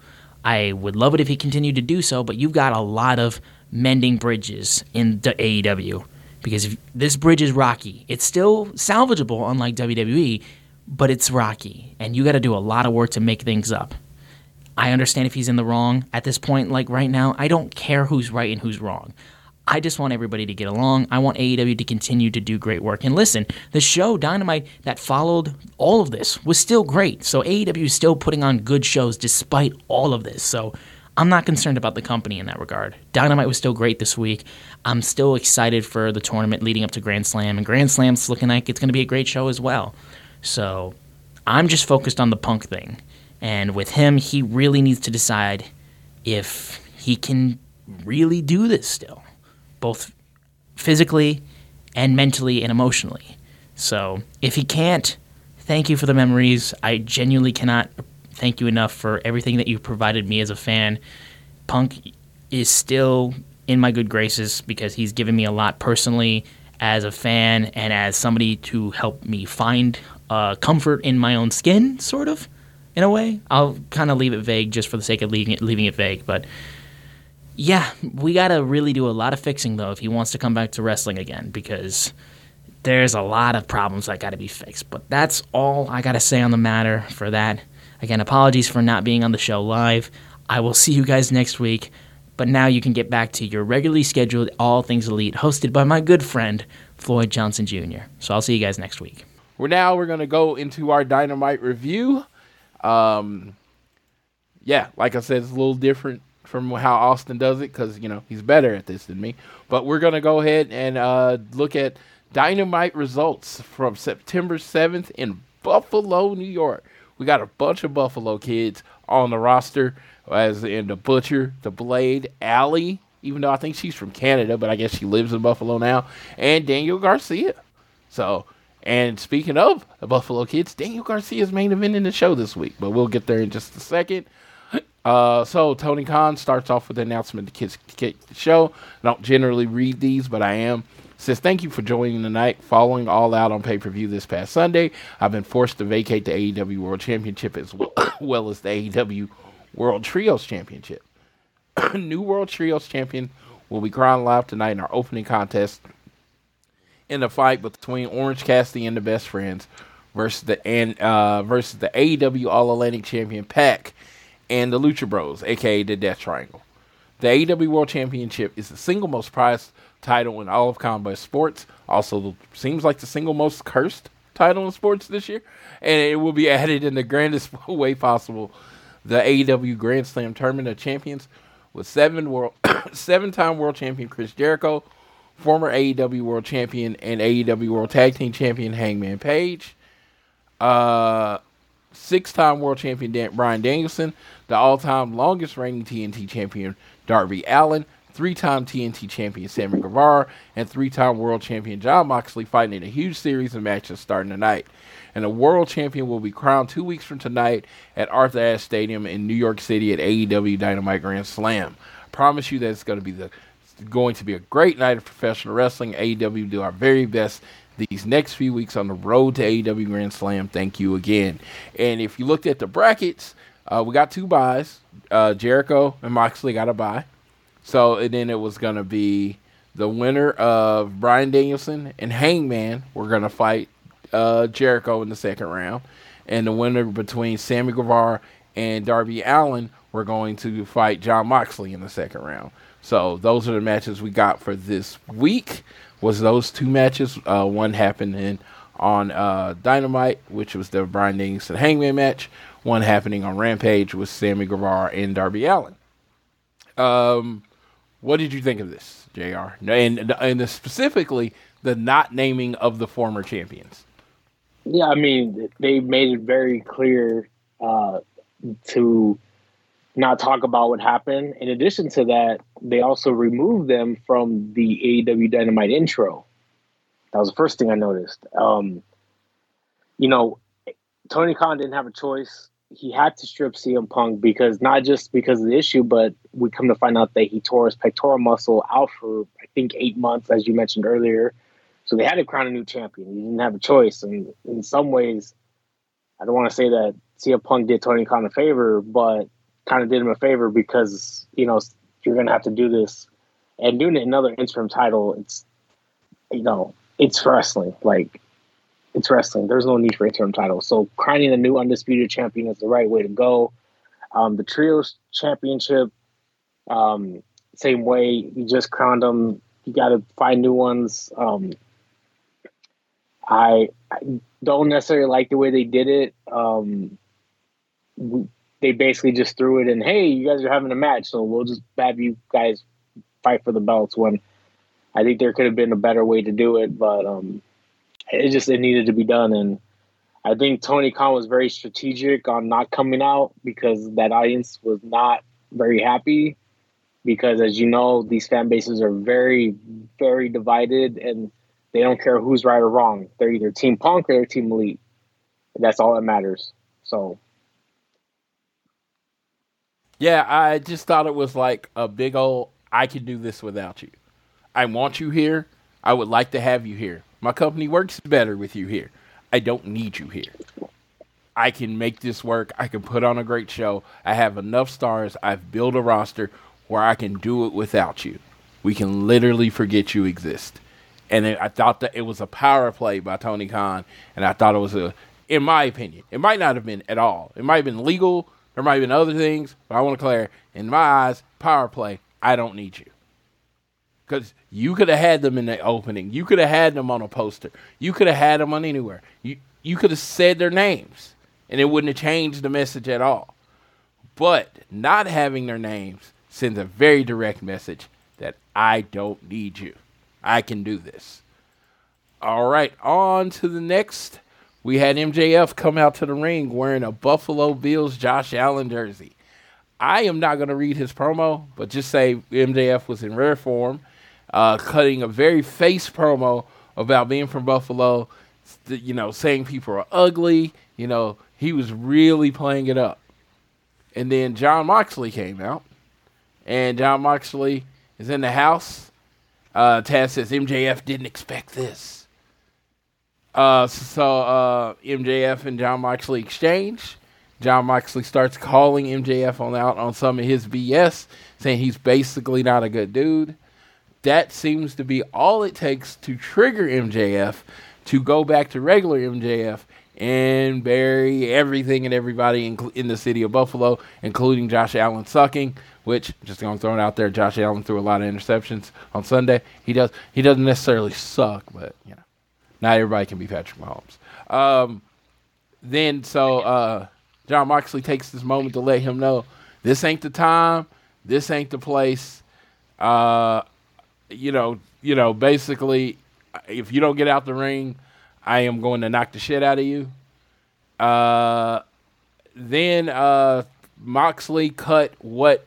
I would love it if he continued to do so, but you've got a lot of mending bridges in the AEW because this bridge is rocky. It's still salvageable, unlike WWE, but it's rocky, and you got to do a lot of work to make things up. I understand if he's in the wrong at this point, like right now. I don't care who's right and who's wrong. I just want everybody to get along. I want AEW to continue to do great work. And listen, the show Dynamite that followed all of this was still great. So AEW is still putting on good shows despite all of this. So I'm not concerned about the company in that regard. Dynamite was still great this week. I'm still excited for the tournament leading up to Grand Slam, and Grand Slam's looking like it's going to be a great show as well. So I'm just focused on the punk thing. And with him, he really needs to decide if he can really do this still, both physically and mentally and emotionally. So if he can't, thank you for the memories. I genuinely cannot thank you enough for everything that you've provided me as a fan. Punk is still in my good graces because he's given me a lot personally as a fan and as somebody to help me find uh, comfort in my own skin, sort of, in a way. I'll kind of leave it vague just for the sake of leaving it, leaving it vague, but yeah, we got to really do a lot of fixing though if he wants to come back to wrestling again because there's a lot of problems that got to be fixed. But that's all I got to say on the matter for that. Again, apologies for not being on the show live. I will see you guys next week. But now you can get back to your regularly scheduled All Things Elite, hosted by my good friend Floyd Johnson Jr. So I'll see you guys next week. We're now we're gonna go into our dynamite review. Um, yeah, like I said, it's a little different from how Austin does it because you know he's better at this than me. But we're gonna go ahead and uh, look at dynamite results from September seventh in Buffalo, New York. We got a bunch of Buffalo kids on the roster, as in the Butcher, the Blade, Allie. Even though I think she's from Canada, but I guess she lives in Buffalo now, and Daniel Garcia. So and speaking of the Buffalo Kids, Daniel Garcia's main event in the show this week, but we'll get there in just a second. Uh, so Tony Khan starts off with the announcement to kids kick the show. I don't generally read these, but I am. Says thank you for joining tonight. Following All Out on pay per view this past Sunday, I've been forced to vacate the AEW World Championship as well, as the AEW World Trios Championship. New World Trios Champion will be crowned live tonight in our opening contest in the fight between Orange Cassidy and the Best Friends versus the and uh, versus the AEW All Atlantic Champion Pac and the Lucha Bros, aka the Death Triangle. The AEW World Championship is the single most prized title in all of combat sports. Also, seems like the single most cursed title in sports this year, and it will be added in the grandest way possible. The AEW Grand Slam Tournament of Champions with seven world, seven-time world champion Chris Jericho, former AEW World Champion and AEW World Tag Team Champion Hangman Page, uh, six-time World Champion Dan- Bryan Danielson, the all-time longest reigning TNT Champion Darby Allin, three-time TNT Champion Sammy Guevara, and three-time World Champion Jon Moxley fighting in a huge series of matches starting tonight. And the World Champion will be crowned two weeks from tonight at Arthur Ashe Stadium in New York City at AEW Dynamite Grand Slam. I promise you that it's going to be the going to be a great night of professional wrestling. AEW do our very best these next few weeks on the road to AEW Grand Slam. Thank you again. And if you looked at the brackets, uh, we got two buys. Uh, Jericho and Moxley got a buy. So and then it was to be the winner of Bryan Danielson and Hangman. We're to fight uh, Jericho in the second round. And the winner between Sammy Guevara and Darby Allin, we're going to fight Jon Moxley in the second round. So those are the matches we got for this week. Was those two matches? Uh, one happening on uh, Dynamite, which was the Bryan Danielson Hangman match. One happening on Rampage with Sammy Guevara and Darby Allin. Um, what did you think of this, Jr. And and specifically the not naming of the former champions? Yeah, I mean, they made it very clear uh, to not talk about what happened. In addition to that, they also removed them from the AEW Dynamite intro. That was the first thing I noticed. Um, you know, Tony Khan didn't have a choice. He had to strip CM Punk because not just because of the issue, but we come to find out that he tore his pectoral muscle out for I think eight months, as you mentioned earlier. So they had to crown a new champion. He didn't have a choice, and in some ways, I don't want to say that CM Punk did Tony Khan a favor, but kind of did him a favor because you know you're gonna have to do this, and doing it another interim title, it's you know it's wrestling. Like it's wrestling. There's no need for interim titles. So crowning a new undisputed champion is the right way to go. Um, the trios championship, um, same way. You just crowned them. You got to find new ones. Um, I, I, don't necessarily like the way they did it. Um, they basically just threw it in. Hey, you guys are having a match, so we'll just have you guys fight for the belts. When I think there could have been a better way to do it, but um, it just it needed to be done. And I think Tony Khan was very strategic on not coming out because that audience was not very happy. Because as you know, these fan bases are very, very divided, and they don't care who's right or wrong. They're either Team Punk or they're Team Elite. That's all that matters. So Yeah, I just thought it was like a big old I can do this without you. I want you here. I would like to have you here. My company works better with you here. I don't need you here. I can make this work. I can put on a great show. I have enough stars. I've built a roster where I can do it without you. We can literally forget you exist. And it, I thought that it was a power play by Tony Khan, and I thought it was a, in my opinion, it might not have been at all. It might have been legal. There might have been other things, but I want to clear. In my eyes, power play. I don't need you because you could have had them in the opening. You could have had them on a poster. You could have had them on anywhere. You you could have said their names, and it wouldn't have changed the message at all. But not having their names sends a very direct message that I don't need you. I can do this. All right, on to the next. We had MJF come out to the ring wearing a Buffalo Bills Josh Allen jersey. I am not going to read his promo, but just say MJF was in rare form, uh, cutting a very face promo about being from Buffalo, you know, saying people are ugly. You know, he was really playing it up. And then Jon Moxley came out, and Jon Moxley is in the house. Uh, Taz says MJF didn't expect this. Uh, so uh, MJF and Jon Moxley exchange. Jon Moxley starts calling MJF on out on some of his BS, saying he's basically not a good dude. That seems to be all it takes to trigger MJF to go back to regular MJF and bury everything and everybody in, in the city of Buffalo, including Josh Allen sucking. Which just gonna throw it out there, Josh Allen threw a lot of interceptions on Sunday. He does. He doesn't necessarily suck, but you know, not everybody can be Patrick Mahomes. Um, then so uh, Jon Moxley takes this moment to let him know this ain't the time, this ain't the place. Uh, you know, you know, basically, if you don't get out the ring, I am going to knock the shit out of you. Uh, then uh, Moxley cut what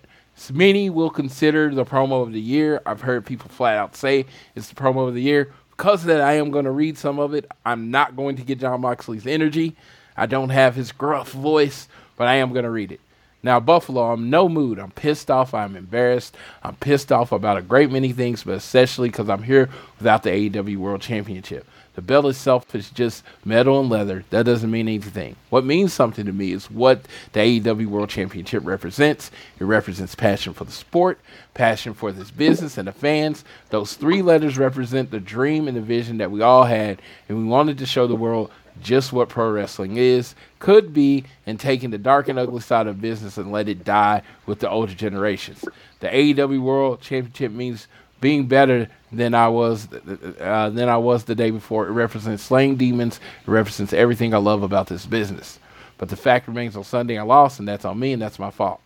many will consider the promo of the year. I've heard people flat out say it's the promo of the year. Because of that, I am going to read some of it. I'm not going to get Jon Moxley's energy. I don't have his gruff voice, but I am going to read it. Now, Buffalo, I'm no mood. I'm pissed off. I'm embarrassed. I'm pissed off about a great many things, but especially because I'm here without the AEW World Championship. The belt itself is just metal and leather. That doesn't mean anything. What means something to me is what the AEW World Championship represents. It represents passion for the sport, passion for this business and the fans. Those three letters represent the dream and the vision that we all had, and we wanted to show the world just what pro wrestling is, could be, and taking the dark and ugly side of business and let it die with the older generations. The AEW World Championship means being better than I was uh, than I was the day before. It represents slaying demons. It represents everything I love about this business. But the fact remains, on Sunday I lost, and that's on me, and that's my fault.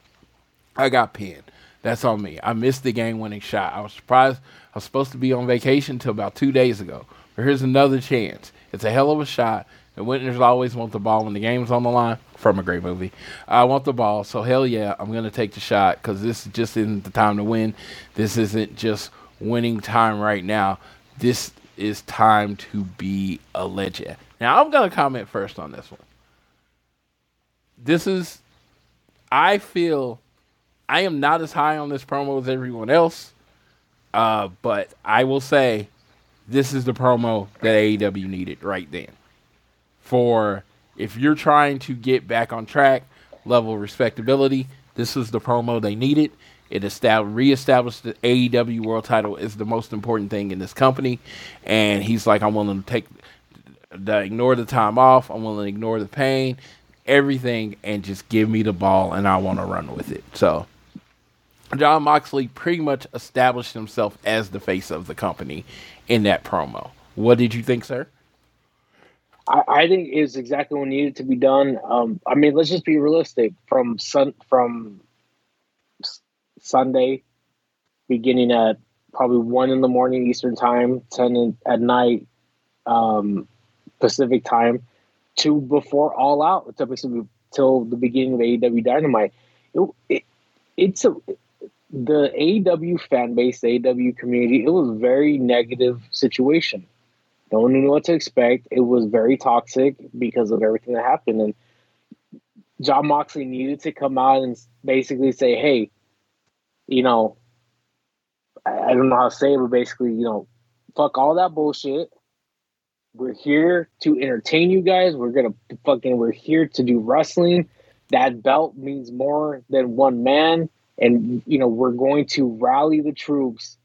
I got pinned. That's on me. I missed the game-winning shot. I was surprised. I was supposed to be on vacation until about two days ago. But here's another chance. It's a hell of a shot. The winners always want the ball when the game's on the line. From a great movie, I want the ball. So hell yeah, I'm gonna take the shot because this just isn't the time to win. This isn't just winning time right now. This is time to be a legend. Now I'm gonna comment first on this one. This is, I feel, I am not as high on this promo as everyone else, uh, but I will say, this is the promo that AEW needed right then. For if you're trying to get back on track, level respectability, this is the promo they needed. It established, reestablished the AEW World Title is the most important thing in this company, and he's like, I'm willing to take, the, ignore the time off. I'm willing to ignore the pain, everything, and just give me the ball, and I want to run with it. So, Jon Moxley pretty much established himself as the face of the company in that promo. What did you think, sir? I, I think is exactly what needed to be done. Um, I mean, let's just be realistic. From sun from Sunday, beginning at probably one in the morning Eastern time, ten in, at night um, Pacific time, to before All Out, till the beginning of AEW Dynamite. It, it, it's a the AEW fan base, the community. It was very negative situation. No one knew what to expect. It was very toxic because of everything that happened. And Jon Moxley needed to come out and basically say, hey, you know, I, I don't know how to say it, but basically, you know, fuck all that bullshit. We're here to entertain you guys. We're gonna fucking we're here to do wrestling. That belt means more than one man. And you know, we're going to rally the troops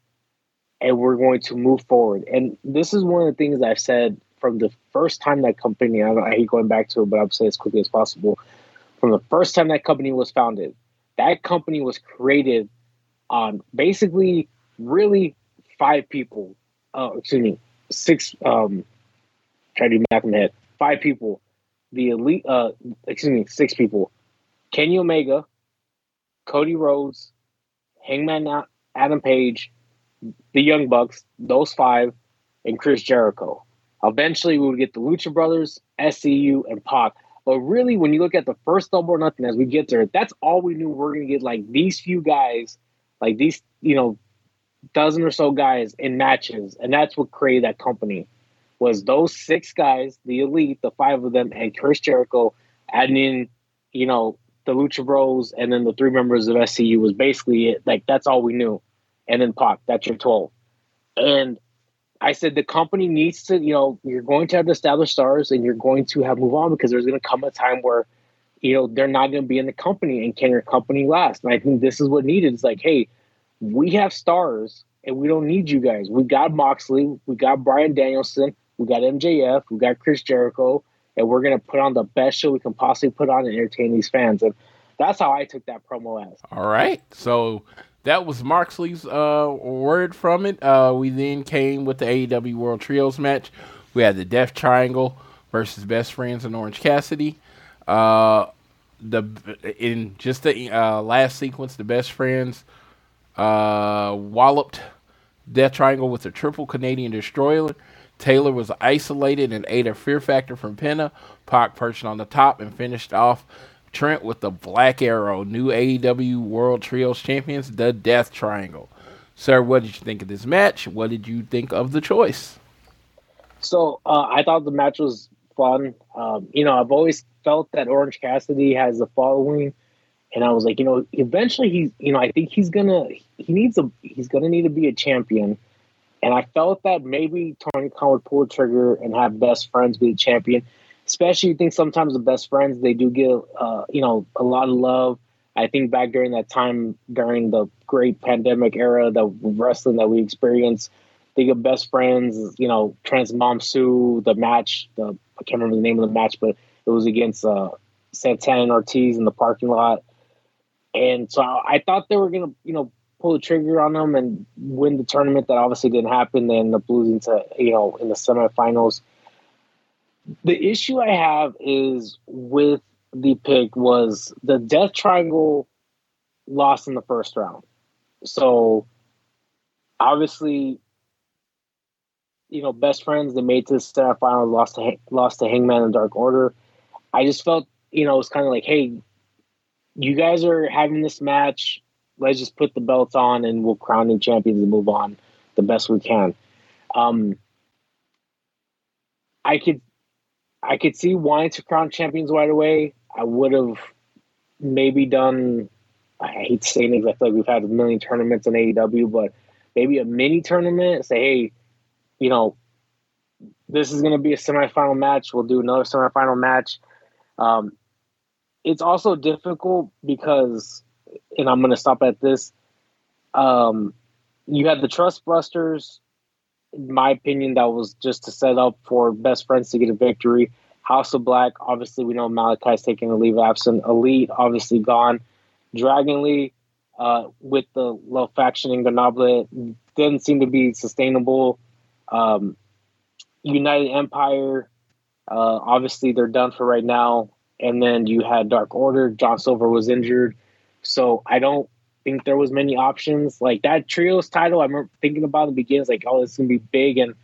and we're going to move forward. And this is one of the things I've said from the first time that company, I, I hate going back to it, but I'll say as quickly as possible. From the first time that company was founded, that company was created on basically really five people. Uh, excuse me, six. Um, try to do math in my head. Five people. The elite. Uh, excuse me, six people. Kenny Omega, Cody Rhodes, Hangman Adam Page, the Young Bucks. Those five, and Chris Jericho. Eventually, we would get the Lucha Brothers, SCU, and Pac. But really, when you look at the first double or nothing, as we get there, that's all we knew. We're gonna get like these few guys, like these, you know, dozen or so guys in matches, and that's what created that company. Was those six guys, the elite, the five of them, and Chris Jericho, adding in, you know, the Lucha Bros, and then the three members of SCU was basically it. Like that's all we knew, and then Pac. That's your twelve, and I said the company needs to, you know, you're going to have established stars and you're going to have move on because there's going to come a time where, you know, they're not going to be in the company and can your company last? And I think this is what needed. It's like, hey, we have stars and we don't need you guys. We got Moxley, we got Bryan Danielson, we got MJF, we got Chris Jericho, and we're going to put on the best show we can possibly put on and entertain these fans. And that's how I took that promo as. All right. So that was Moxley's uh, word from it. Uh, we then came with the AEW World Trios match. We had the Death Triangle versus Best Friends and Orange Cassidy. Uh, the in just the uh, last sequence, the Best Friends uh, walloped Death Triangle with a triple Canadian destroyer. Taylor was isolated and ate a fear factor from Penta. Pac perched on the top and finished off Trent with the Black Arrow, new AEW World Trios Champions, the Death Triangle. Sir, what did you think of this match? What did you think of the choice? So uh, I thought the match was fun. Um, you know, I've always felt that Orange Cassidy has a following, and I was like, you know, eventually he's, you know, I think he's gonna, he needs a, he's gonna need to be a champion. And I felt that maybe Tony Khan would pull the trigger and have best friends be the champion. Especially, you think sometimes the best friends they do get, uh, you know, a lot of love. I think back during that time, during the great pandemic era, the wrestling that we experienced, think of best friends, you know, Trent's Mom Sue, the match, the I can't remember the name of the match, but it was against uh, Santana and Ortiz in the parking lot. And so I thought they were gonna, you know, pull the trigger on them and win the tournament. That obviously didn't happen. They ended up losing to, you know, in the semifinals. The issue I have is with the pick was the Death Triangle lost in the first round. So obviously, you know, best friends they made to the semifinals, lost to lost to Hangman and Dark Order. I just felt, you know, it's kind of like, hey, you guys are having this match. Let's just put the belts on and we'll crown new champions and move on the best we can. Um, I could, I could see wanting to crown champions right away. I would have maybe done. I hate saying. 'cause I feel like we've had a million tournaments in AEW, but maybe a mini tournament. Say, hey, you know, this is going to be a semifinal match. We'll do another semifinal match. Um, it's also difficult because, and I'm going to stop at this. Um, you had the Trust Busters. In my opinion, that was just to set up for best friends to get a victory. House of Black, obviously, we know Malakai's taking a leave absent. Elite, obviously, gone. Dragon Lee, uh, with the low faction in Ganable, didn't seem to be sustainable. Um, United Empire, uh, obviously, they're done for right now. And then you had Dark Order. John Silver was injured. So I don't think there was many options. Like that trios title, I remember thinking about the beginning, it's like, oh, is gonna be big. And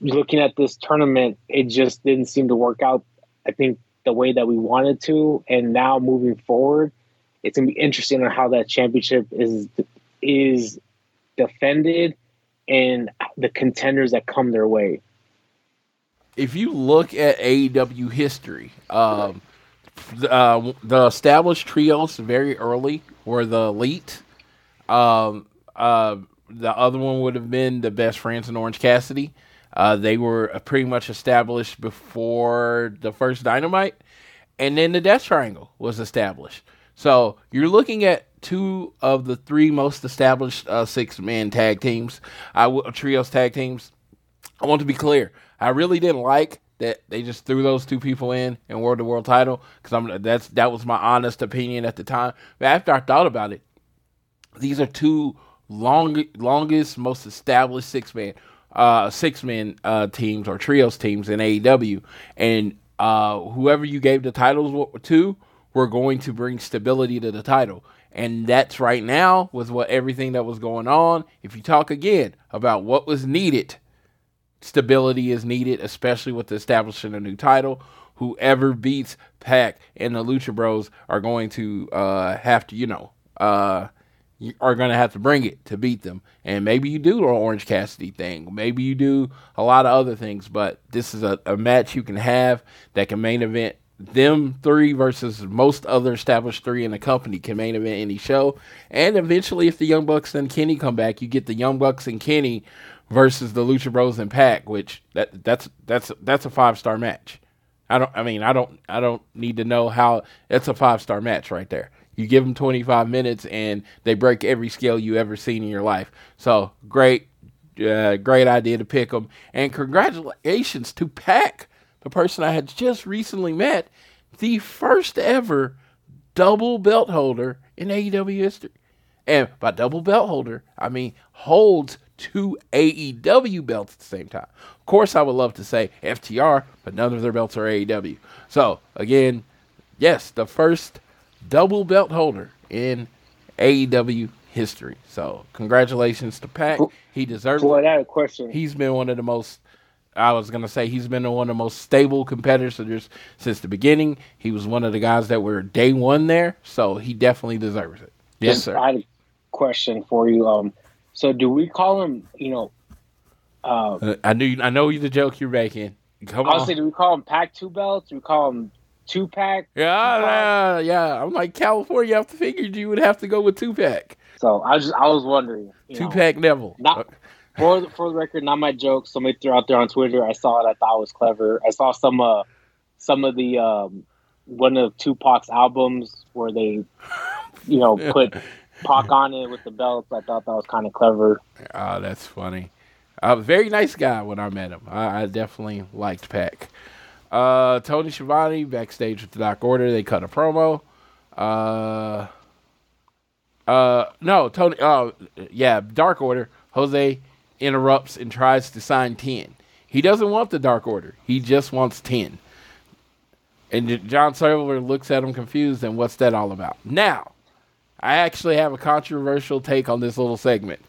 looking at this tournament, it just didn't seem to work out. I think the way that we wanted to. And now moving forward, it's gonna be interesting on how that championship is is defended and the contenders that come their way. if you look at AEW history, um, the, uh, the established trios very early were the Elite, um, uh, the other one would have been the best friends in Orange Cassidy. Uh, they were uh, pretty much established before the first Dynamite, and then the Death Triangle was established. So you're looking at two of the three most established uh, six man tag teams, I w- trios tag teams. I want to be clear. I really didn't like that they just threw those two people in and world the world title because I'm that's that was my honest opinion at the time. But after I thought about it, these are two long longest, most established six man uh six man uh teams or trios teams in AEW, and uh whoever you gave the titles to were going to bring stability to the title. And that's right now with what everything that was going on. If you talk again about what was needed stability is needed, especially with establishing a new title. Whoever beats Pac and the Lucha Bros are going to uh, have to, you know, uh, are going to have to bring it to beat them. And maybe you do an Orange Cassidy thing. Maybe you do a lot of other things, but this is a, a match you can have that can main event them three versus most other established three in the company can main event any show. And eventually, if the Young Bucks and Kenny come back, you get the Young Bucks and Kenny versus the Lucha Bros and Pac, which that that's that's that's a five star match. I don't. I mean, I don't. I don't need to know how. It's a five star match right there. You give them 25 minutes and they break every scale you ever seen in your life. So great, uh, great idea to pick them. And congratulations to Pac, the person I had just recently met, the first ever double belt holder in AEW history. And by double belt holder, I mean holds two AEW belts at the same time. Of course, I would love to say FTR, but none of their belts are AEW. So, again, yes, the first double belt holder in AEW history. So, congratulations to Pac. He deserves Floyd, it. I had a question. He's been one of the most I was gonna say he's been one of the most stable competitors since the beginning. He was one of the guys that were day one there, so he definitely deserves it. Yes, Just- sir. I had a question for you. Um, so do we call him? You know, uh, Uh, I knew. I know you the joke you're making. Come on. honestly, do we call him Pac Two Belts? Do we call him Two Pack? Yeah, yeah, yeah. I'm like California. I figured you would have to go with Two Pack. So I was just I was wondering. Two Pack Neville. Not- for the, for the record, not my joke. Somebody threw out there on Twitter. I saw it. I thought it was clever. I saw some uh some of the um one of Tupac's albums where they you know put Pac on it with the belts. I thought that was kind of clever. Oh, that's funny. A very nice guy when I met him. I, I definitely liked Pac. Uh, Tony Schiavone backstage with the Doc Order. They cut a promo. Uh, uh, no, Tony. Oh, yeah, Dark Order. Jose interrupts and tries to sign ten. He doesn't want the Dark Order. He just wants ten. And John Silver looks at him confused. And what's that all about? Now, I actually have a controversial take on this little segment.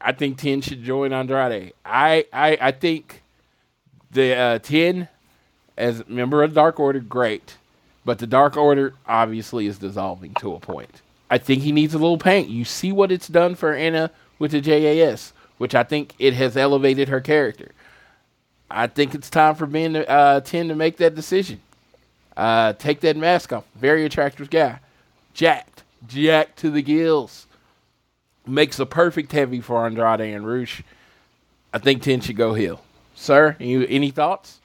I think Ten should join Andrade. I I, I think the uh, Ten as a member of the Dark Order, great, but the Dark Order obviously is dissolving to a point. I think he needs a little paint. You see what it's done for Anna with the JAS, which I think it has elevated her character. I think it's time for Ben uh, Ten to make that decision. Uh, take that mask off. Very attractive guy, jacked, jacked to the gills makes a perfect heavy for Andrade and Roosh. I think Ten should go heel. Sir, you, any thoughts?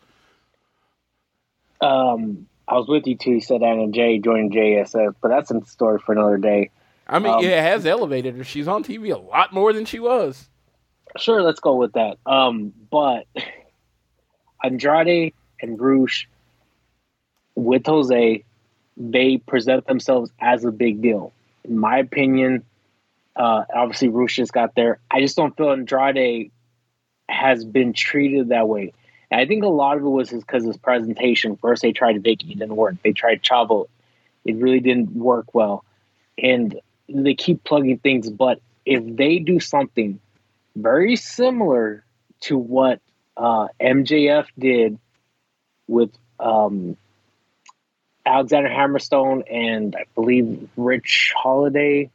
Um, I was with you too. You said Anna Jay joined JSF, but that's a story for another day. I mean, Um, it has elevated her. She's on TV a lot more than she was. Sure, let's go with that. Um, but Andrade and Roosh with Jose, they present themselves as a big deal. In my opinion, uh, obviously just got there. I just don't feel Andrade has been treated that way. And I think a lot of it was because his presentation. First, they tried Vickie, it didn't work. They tried Chavo, it really didn't work well. And they keep plugging things. But if they do something very similar to what uh, MJF did with um, Alexander Hammerstone and I believe Rich Holliday,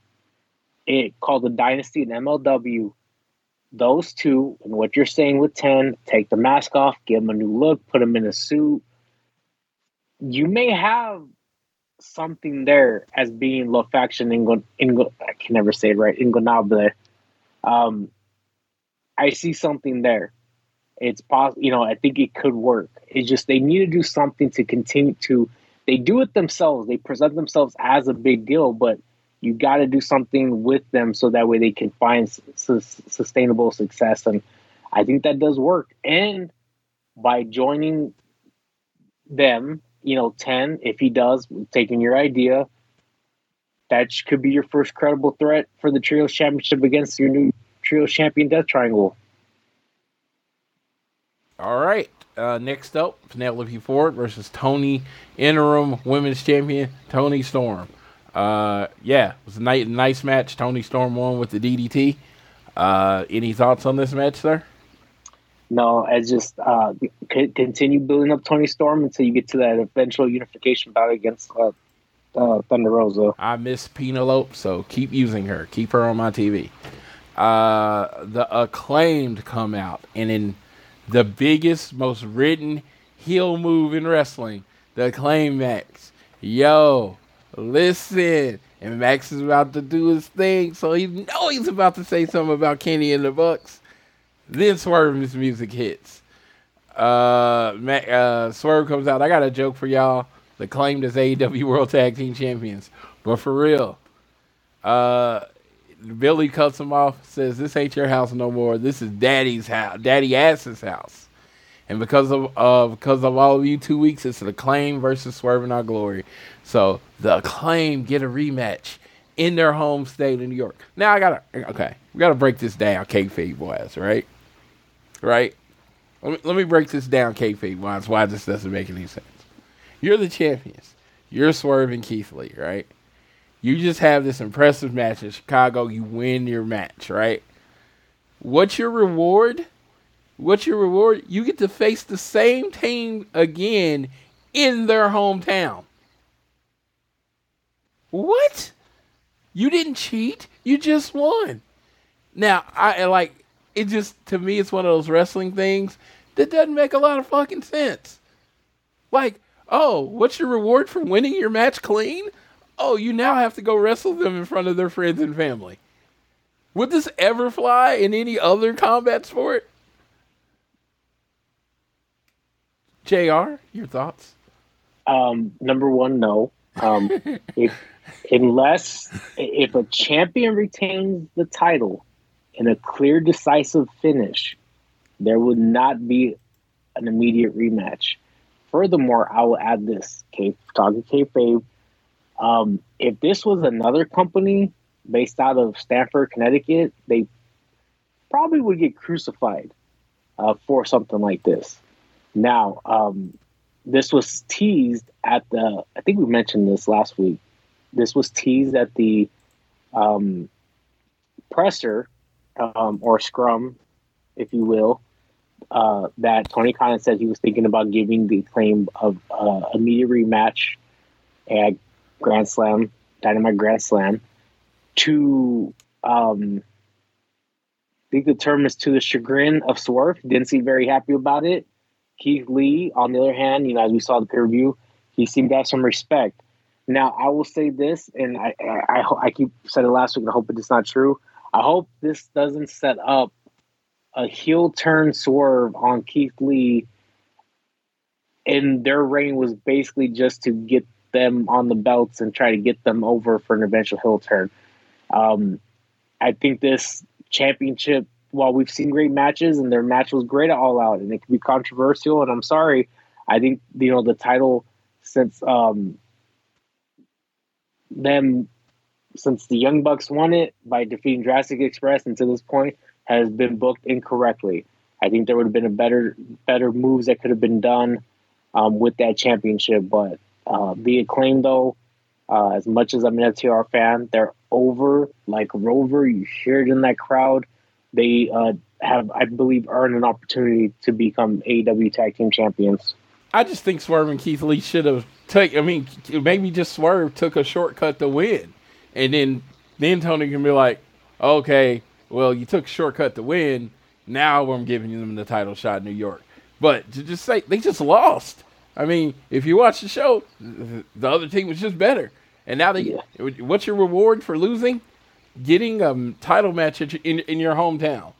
it called the Dynasty in MLW. Those two, and what you're saying with 10, take the mask off, give him a new look, put him in a suit. You may have something there as being La Faction Ingo, Ingo I can never say it right, Ingonable Um, I see something there. It's possible, you know. I think it could work. It's just they need to do something to continue to. They do it themselves. They present themselves as a big deal, but you got to do something with them so that way they can find su- sustainable success. And I think that does work. And by joining them, you know, 10, if he does, taking your idea, that could be your first credible threat for the Trios Championship against your new Trios Champion Death Triangle. All right. Uh, next up, Penelope Ford versus Toni, interim women's champion Toni Storm. Uh, yeah, it was a nice, nice match. Toni Storm won with the DDT. Uh, any thoughts on this match, sir? No, it's just uh, c- continue building up Toni Storm until you get to that eventual unification bout against uh, uh, Thunder Rosa. I miss Penelope, so keep using her. Keep her on my TV. Uh, the acclaimed come out, and in the biggest, most written heel move in wrestling, the claim Max. Yo, listen. And Max is about to do his thing, so he know he's about to say something about Kenny and the Bucks. Then Swerve's music hits. Uh, Ma- uh, Swerve comes out. I got a joke for y'all. The claim as AEW World Tag Team Champions, but for real, uh, Billy cuts him off. Says, "This ain't your house no more. This is Daddy's house, Daddy Ass's house." And because of uh, because of all of you, two weeks it's the Acclaim versus Swerve In Our Glory. So the Acclaim get a rematch in their home state of New York. Now I gotta okay, we gotta break this down, kayfabe wise, right? Right. Let me, let me break this down, kayfabe wise. Why this doesn't make any sense? You're the champions. You're Swerve and Keith Lee, right? You just have this impressive match in Chicago. You win your match, right? What's your reward? What's your reward? You get to face the same team again in their hometown. What? You didn't cheat. You just won. Now, I like it just to me it's one of those wrestling things that doesn't make a lot of fucking sense. Like, oh, what's your reward for winning your match clean? Oh, you now have to go wrestle them in front of their friends and family. Would this ever fly in any other combat sport? JR, your thoughts? Um, number one, no. Um, if unless if a champion retains the title in a clear, decisive finish, there would not be an immediate rematch. Furthermore, I will add this: K talking kayfabe. Um, if this was another company based out of Stamford, Connecticut, they probably would get crucified uh, for something like this. Now, um, this was teased at the. I think we mentioned this last week. This was teased at the um, presser um, or scrum, if you will. Uh, that Tony Khan said he was thinking about giving the claim of uh, media rematch at Grand Slam, Dynamite Grand Slam, to um, I think the term is to the chagrin of Swerve. Didn't seem very happy about it. Keith Lee, on the other hand, you know, as we saw the peer review, he seemed to have some respect. Now, I will say this, and I, I, I, I keep said it last week, and I hope it's not true. I hope this doesn't set up a heel turn swerve on Keith Lee, and their reign was basically just to get them on the belts and try to get them over for an eventual heel turn. Um, I think this championship, while we've seen great matches and their match was great at All Out, and it can be controversial, and I'm sorry, I think you know the title since um, them since the Young Bucks won it by defeating Jurassic Express, and to this point has been booked incorrectly. I think there would have been a better better moves that could have been done um, with that championship, but uh, the acclaim though, uh, as much as I'm an FTR fan, they're over like Rover. You hear it in that crowd. They uh, have, I believe, earned an opportunity to become AEW Tag Team Champions. I just think Swerve and Keith Lee should have take. I mean, maybe just Swerve took a shortcut to win, and then then Tony can be like, okay, well, you took a shortcut to win. Now I'm giving them the title shot in New York. But to just say they just lost. I mean, if you watch the show, the other team was just better. And now they, what's your reward for losing? getting a title match at your, in in your hometown.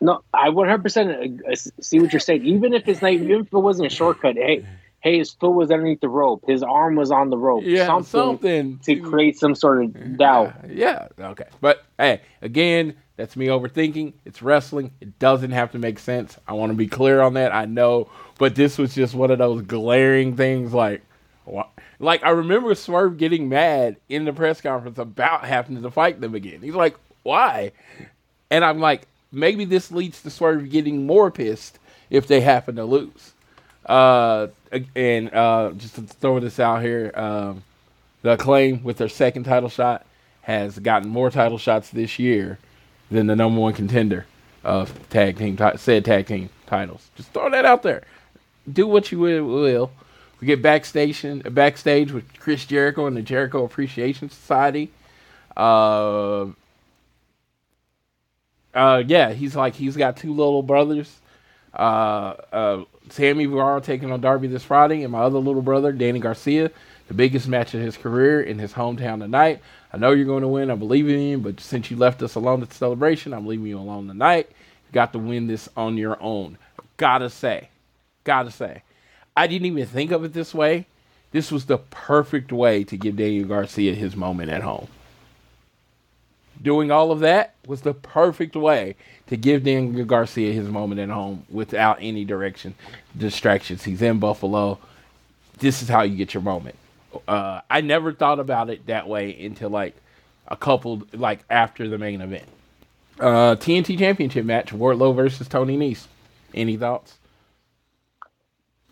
No, I 100% uh, see what you're saying. Even if it's not, even if it wasn't a shortcut, hey, hey, his foot was underneath the rope, his arm was on the rope, Yeah, something, something to create some sort of doubt. Yeah, okay. But hey, again, that's me overthinking. It's wrestling. It doesn't have to make sense. I want to be clear on that. I know, but this was just one of those glaring things like wha- like I remember Swerve getting mad in the press conference about having to fight them again. He's like, "Why?" And I'm like, maybe this leads to Swerve getting more pissed if they happen to lose. Uh, and uh, just to throw this out here, um, the claim with their second title shot has gotten more title shots this year than the number one contender of tag team ti- said tag team titles. Just throw that out there. Do what you will. will. We get backstage backstage with Chris Jericho and the Jericho Appreciation Society. Uh, uh, yeah, he's like he's got two little brothers. Uh, uh, Sammy Guevara taking on Darby this Friday, and my other little brother Danny Garcia, the biggest match of his career in his hometown tonight. I know you're going to win. I believe in you, but since you left us alone at the celebration, I'm leaving you alone tonight. You got to win this on your own. Gotta say, gotta say, I didn't even think of it this way. This was the perfect way to give Daniel Garcia his moment at home doing all of that was the perfect way to give Daniel Garcia his moment at home without any direction, distractions. He's in Buffalo. This is how you get your moment. Uh, I never thought about it that way until like a couple, like after the main event. Uh, TNT Championship match: Wardlow versus Tony Nese. Any thoughts?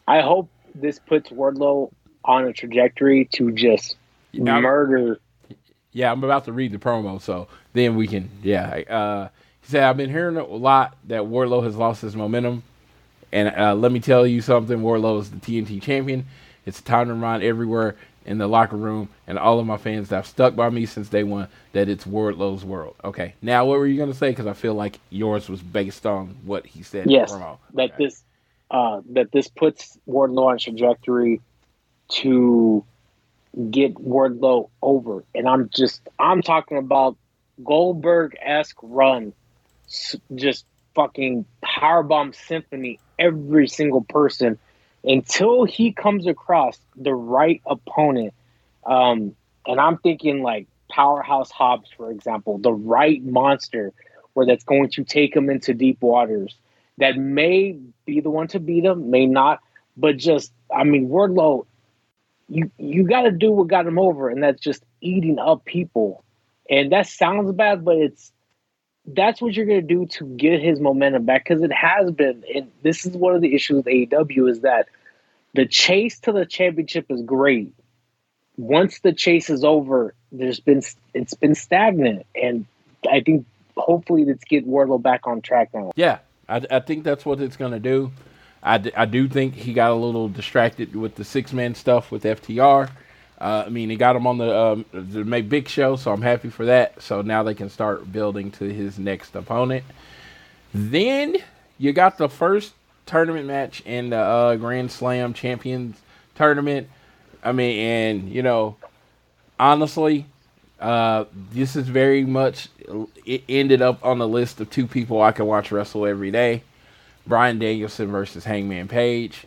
I hope this puts Wardlow on a trajectory to just Yeah. murder. Yeah, I'm about to read the promo, so then we can. Yeah, uh, he said I've been hearing a lot that Wardlow has lost his momentum, and uh, let me tell you something: Wardlow is the TNT champion. It's time to remind everywhere in the locker room and all of my fans that have stuck by me since day one that it's Wardlow's world. Okay, now what were you gonna say? Because I feel like yours was based on what he said. Yes, promo. that this uh, that this puts Wardlow on trajectory to get Wardlow over, and I'm just I'm talking about Goldberg esque run, just fucking powerbomb symphony every single person until he comes across the right opponent. Um, and I'm thinking like Powerhouse Hobbs, for example, the right monster where that's going to take him into deep waters that may be the one to beat him, may not, but just I mean Wardlow, you you got to do what got him over, and that's just eating up people. And that sounds bad, but it's that's what you're gonna do to get his momentum back because it has been. And this is one of the issues with AEW is that the chase to the championship is great. Once the chase is over, there's been it's been stagnant, and I think hopefully let's get Wardlow back on track now. Yeah, I, I think that's what it's going to do. I do think he got a little distracted with the six man stuff with FTR. Uh, I mean, he got him on the um, the make big show, so I'm happy for that. So now they can start building to his next opponent. Then you got the first tournament match in the uh, Grand Slam Champions tournament. I mean, and you know, honestly, uh, this is very much it ended up on the list of two people I can watch wrestle every day. Bryan Danielson versus Hangman Page.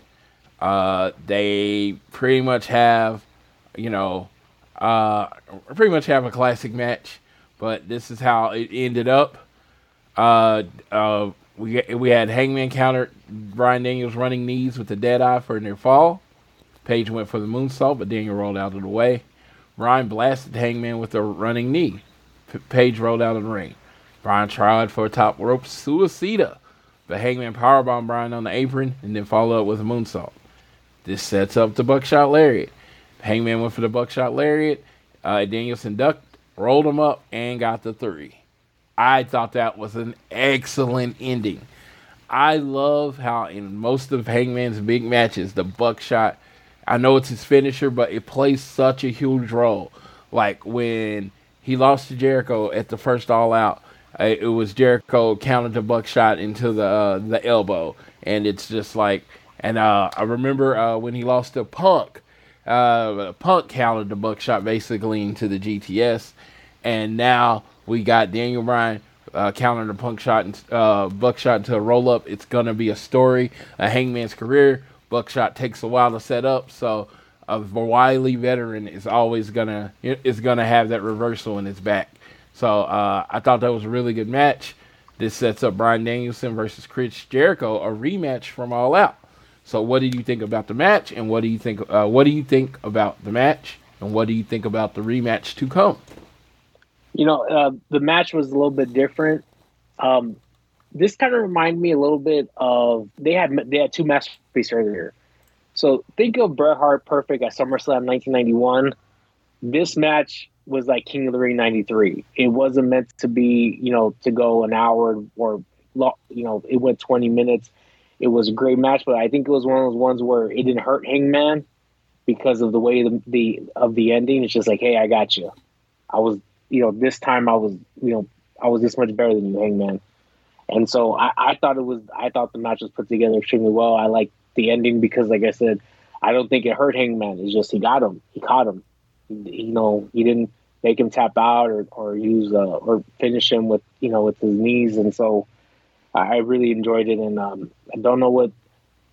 Uh, they pretty much have, you know, uh, pretty much have a classic match, but this is how it ended up. Uh, uh, we we had Hangman counter Bryan Daniels running knees with the dead eye for a near fall. Page went for the moonsault, but Daniel rolled out of the way. Bryan blasted Hangman with a running knee. P- Page rolled out of the ring. Bryan tried for a top rope suicida, but Hangman powerbombed Bryan on the apron and then followed up with a moonsault. This sets up the buckshot lariat. Hangman went for the buckshot lariat. Uh, Danielson ducked, rolled him up, and got the three. I thought that was an excellent ending. I love how in most of Hangman's big matches, the buckshot, I know it's his finisher, but it plays such a huge role. Like when he lost to Jericho at the first All Out, uh, it was Jericho countered the buckshot into the uh, the elbow, and it's just like, and uh, I remember uh, when he lost to Punk, uh, Punk countered the buckshot basically into the GTS, and now We got Daniel Bryan uh, the punk shot and uh, buckshot into a roll up. It's gonna be a story, a Hangman's career. Buckshot takes a while to set up, so a wily veteran is always gonna is gonna have that reversal in his back. So uh, I thought that was a really good match. This sets up Bryan Danielson versus Chris Jericho, a rematch from All Out. So what do you think about the match, and what do you think? Uh, what do you think about the match, and what do you think about the rematch to come? You know, uh, the match was a little bit different. Um, this kind of reminded me a little bit of they had they had two masterpieces earlier. So think of Bret Hart Perfect at SummerSlam 1991. This match was like King of the Ring 93. It wasn't meant to be, you know, to go an hour or, you know, it went 20 minutes. It was a great match, but I think it was one of those ones where it didn't hurt Hangman because of the way the, the of the ending. It's just like, hey, I got you. I was, you know, this time I was, you know, I was this much better than you, Hangman. And so I, I thought it was, I thought the match was put together extremely well. I like the ending because, like I said, I don't think it hurt Hangman. It's just he got him, he caught him. You know, he didn't make him tap out or or use uh, or finish him with you know with his knees, and so I really enjoyed it. And um, I don't know what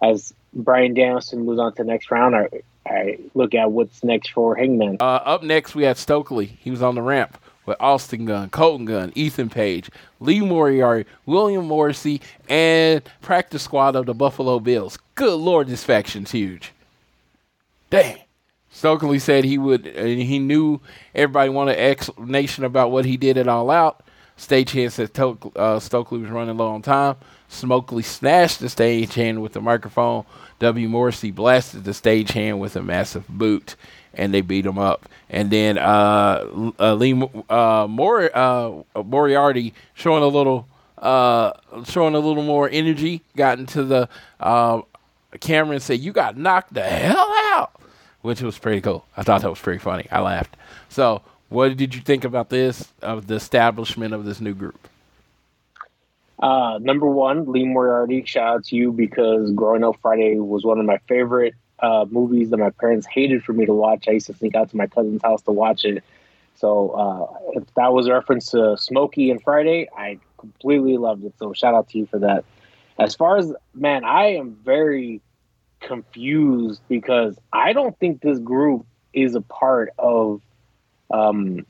as Bryan Danielson moves on to the next round. I, I look at what's next for Hangman. Uh, up next, we had Stokely. He was on the ramp with Austin Gunn, Colten Gunn, Ethan Page, Lee Moriarty, William Morrissey, and practice squad of the Buffalo Bills. Good lord, this faction's huge. Dang. Stokely said he would, and he knew everybody wanted explanation about what he did at All Out. Stagehand said to- uh, Stokely was running low on time. Smokely snatched the stagehand with the microphone. W. Morrissey blasted the stagehand with a massive boot, and they beat him up. And then uh, uh, Lee uh, uh, Moriarty showing a little, uh, showing a little more energy, got into the camera and said, "You got knocked the hell out." which was pretty cool. I thought that was pretty funny. I laughed. So, what did you think about this of the establishment of this new group? Uh, number one, Lee Moriarty. Shout out to you because Growing Up Friday was one of my favorite uh, movies that my parents hated for me to watch. I used to sneak out to my cousin's house to watch it. So uh, if that was a reference to Smokey and Friday, I completely loved it. So shout out to you for that. As far as man, I am very confused because I don't think this group is a part of um,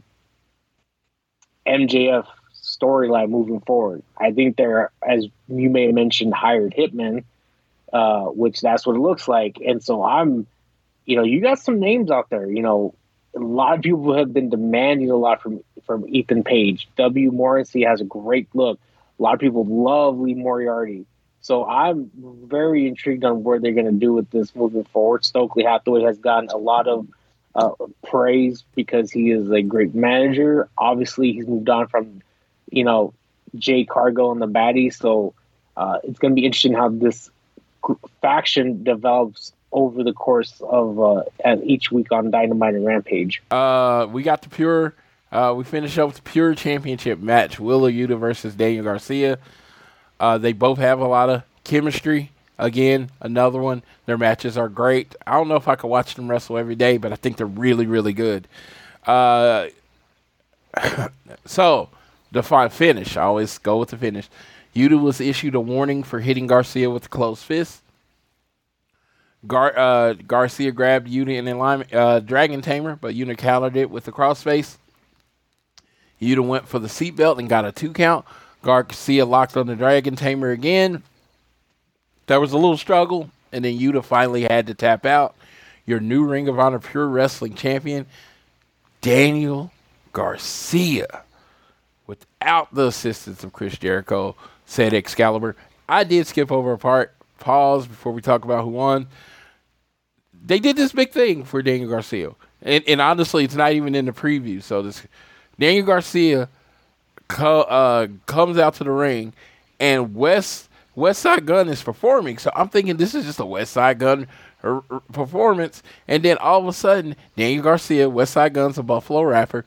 MJF storyline moving forward. I think they're, as you may have mentioned, hired hitmen, uh, which that's what it looks like. And so I'm, you know, you got some names out there. You know, a lot of people have been demanding a lot from from Ethan Page. W. Morrissey has a great look. A lot of people love Lee Moriarty. So I'm very intrigued on what they're going to do with this moving forward. Stokely Hathaway has gotten a lot of uh, praise because he is a great manager. Obviously, he's moved on from, you know, Jade Cargill and the Baddies. So uh, it's going to be interesting how this faction develops over the course of uh, each week on Dynamite and Rampage. Uh, we got the pure. Uh, we finished up with the pure championship match: Wheeler Yuta versus Daniel Garcia. Uh, they both have a lot of chemistry. Again, another one. Their matches are great. I don't know if I could watch them wrestle every day, but I think they're really, really good. Uh, so, the fi- finish. I always go with the finish. Yuta was issued a warning for hitting Garcia with a closed fist. Gar- uh, Garcia grabbed Yuta in alignment, uh, Dragon Tamer, but Yuta countered it with the crossface. Yuta went for the seatbelt and got a two count. Garcia locked on the Dragon Tamer again. There was a little struggle, and then Yuta finally had to tap out. Your new Ring of Honor Pure Wrestling Champion, Daniel Garcia, without the assistance of Chris Jericho, said Excalibur. I did skip over a part, pause before we talk about who won. They did this big thing for Daniel Garcia. And, and honestly, it's not even in the preview. So this Daniel Garcia co- uh, comes out to the ring, and West Westside Gunn is performing. So I'm thinking this is just a Westside Gunn r- r- performance, and then all of a sudden, Daniel Garcia, Westside Gunn's a Buffalo rapper.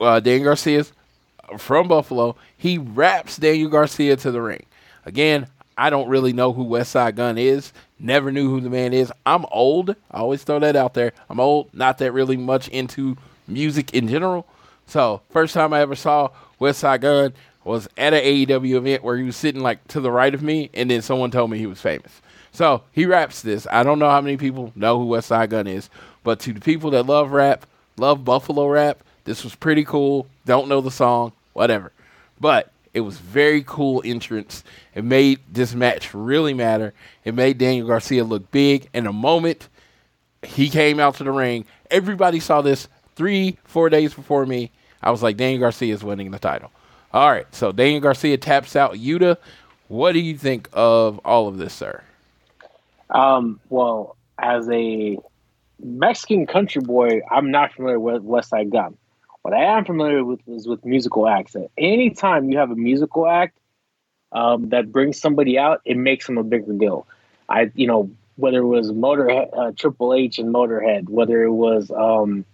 Uh, Daniel Garcia's from Buffalo. He raps Daniel Garcia to the ring. Again, I don't really know who Westside Gunn is. Never knew who the man is. I'm old. I always throw that out there. I'm old. Not that really much into music in general. So first time I ever saw Westside Gunn was at an AEW event where he was sitting like to the right of me, and then someone told me he was famous. So he raps this. I don't know how many people know who Westside Gunn is, but to the people that love rap, love Buffalo rap, this was pretty cool. Don't know the song, whatever. But it was very cool entrance. It made this match really matter. It made Daniel Garcia look big. In a moment, he came out to the ring. Everybody saw this three, four days before me. I was like, Daniel Garcia is winning the title. All right, so Daniel Garcia taps out Yuta. What do you think of all of this, sir? Um, well, as a Mexican country boy, I'm not familiar with Westside Gunn. What I am familiar with is with musical acts. Anytime you have a musical act um, that brings somebody out, it makes them a bigger deal. I, you know, whether it was Motorhead, uh, Triple H and Motorhead, whether it was, um,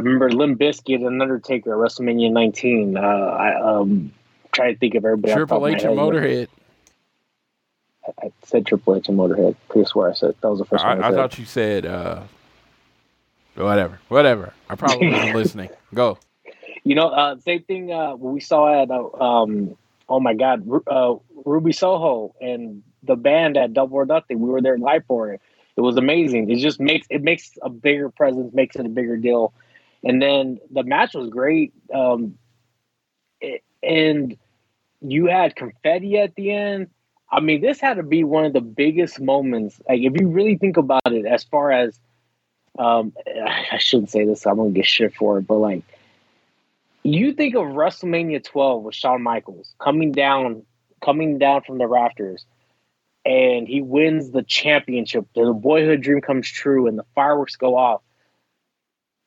I remember Limp Bizkit and Undertaker at WrestleMania 19. Uh, I um, try to think of everybody. off the top Triple H and. Motorhead. I said Triple H and Motorhead. Pretty swear I said that was the first one. I, I, I thought you said uh, whatever, whatever. I probably wasn't listening. Go. You know, uh, same thing. Uh, we saw at uh, um, oh my God, uh, Ruby Soho and the band at Double or Nothing. We were there live for it. It was amazing. It just makes it makes a bigger presence, makes it a bigger deal. And then the match was great. Um, it- and you had confetti at the end. I mean, this had to be one of the biggest moments. Like, if you really think about it, as far as um, I shouldn't say this, I'm gonna get shit for it, but like you think of WrestleMania 12 with Shawn Michaels coming down, coming down from the rafters, and he wins the championship. The boyhood dream comes true, and the fireworks go off.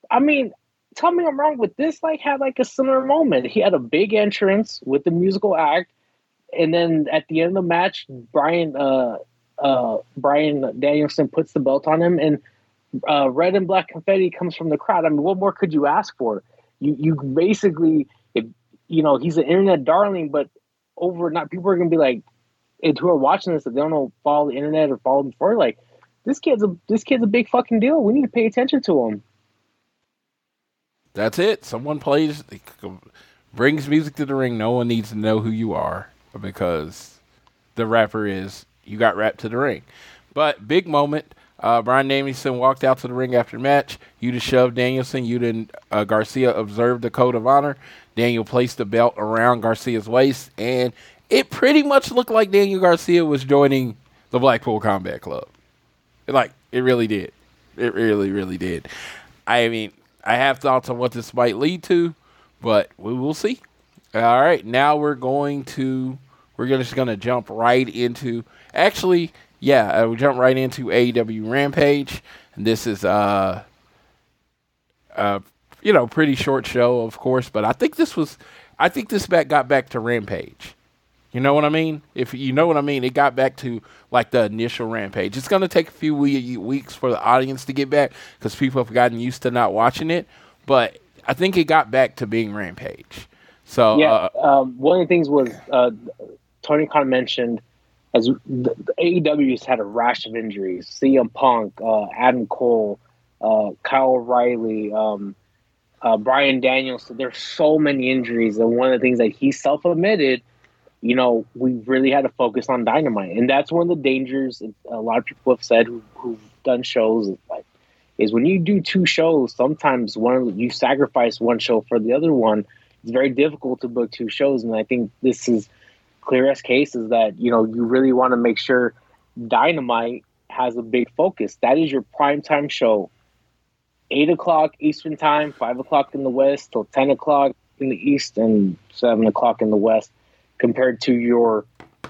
I mean, tell me I'm wrong with this. Like, had like a similar moment. He had a big entrance with the musical act, and then at the end of the match, Bryan, uh, uh, Bryan Danielson puts the belt on him, and uh, red and black confetti comes from the crowd. I mean, what more could you ask for? You you basically, if, you know, he's an internet darling, but over not people are gonna be like, and who are watching this that they don't know follow the internet or follow him before, like this kid's a this kid's a big fucking deal. We need to pay attention to him. That's it. Someone plays, brings music to the ring. No one needs to know who you are because the rapper is you got rapped to the ring. But big moment. Uh, Bryan Danielson walked out to the ring after the match. Yuta shoved Danielson. Yuta and uh, Garcia observed the code of honor. Daniel placed the belt around Garcia's waist, and it pretty much looked like Daniel Garcia was joining the Blackpool Combat Club. Like it really did. It really, really did. I mean, I have thoughts on what this might lead to, but we will see. All right, now we're going to we're just going to jump right into actually, yeah, we jump right into AEW Rampage, and this is uh, uh, you know, pretty short show, of course, but I think this was, I think this back got back to Rampage. You know what I mean? If you know what I mean, it got back to like the initial rampage. It's going to take a few we- weeks for the audience to get back because people have gotten used to not watching it. But I think it got back to being rampage. So Yeah, uh, um, one of the things was uh, Tony Khan mentioned as the, the AEW's had a rash of injuries. CM Punk, uh, Adam Cole, uh, Kyle O'Reilly, um, uh, Bryan Daniels. So there's so many injuries, and one of the things that he self admitted, you know, we really had to focus on Dynamite, and that's one of the dangers. A lot of people have said who, who've done shows is like is when you do two shows, sometimes one you sacrifice one show for the other one. It's very difficult to book two shows, and I think this is clear as case is that you know you really want to make sure Dynamite has a big focus. That is your prime time show. Eight o'clock Eastern time, five o'clock in the West, till ten o'clock in the East, and seven o'clock in the West, compared to your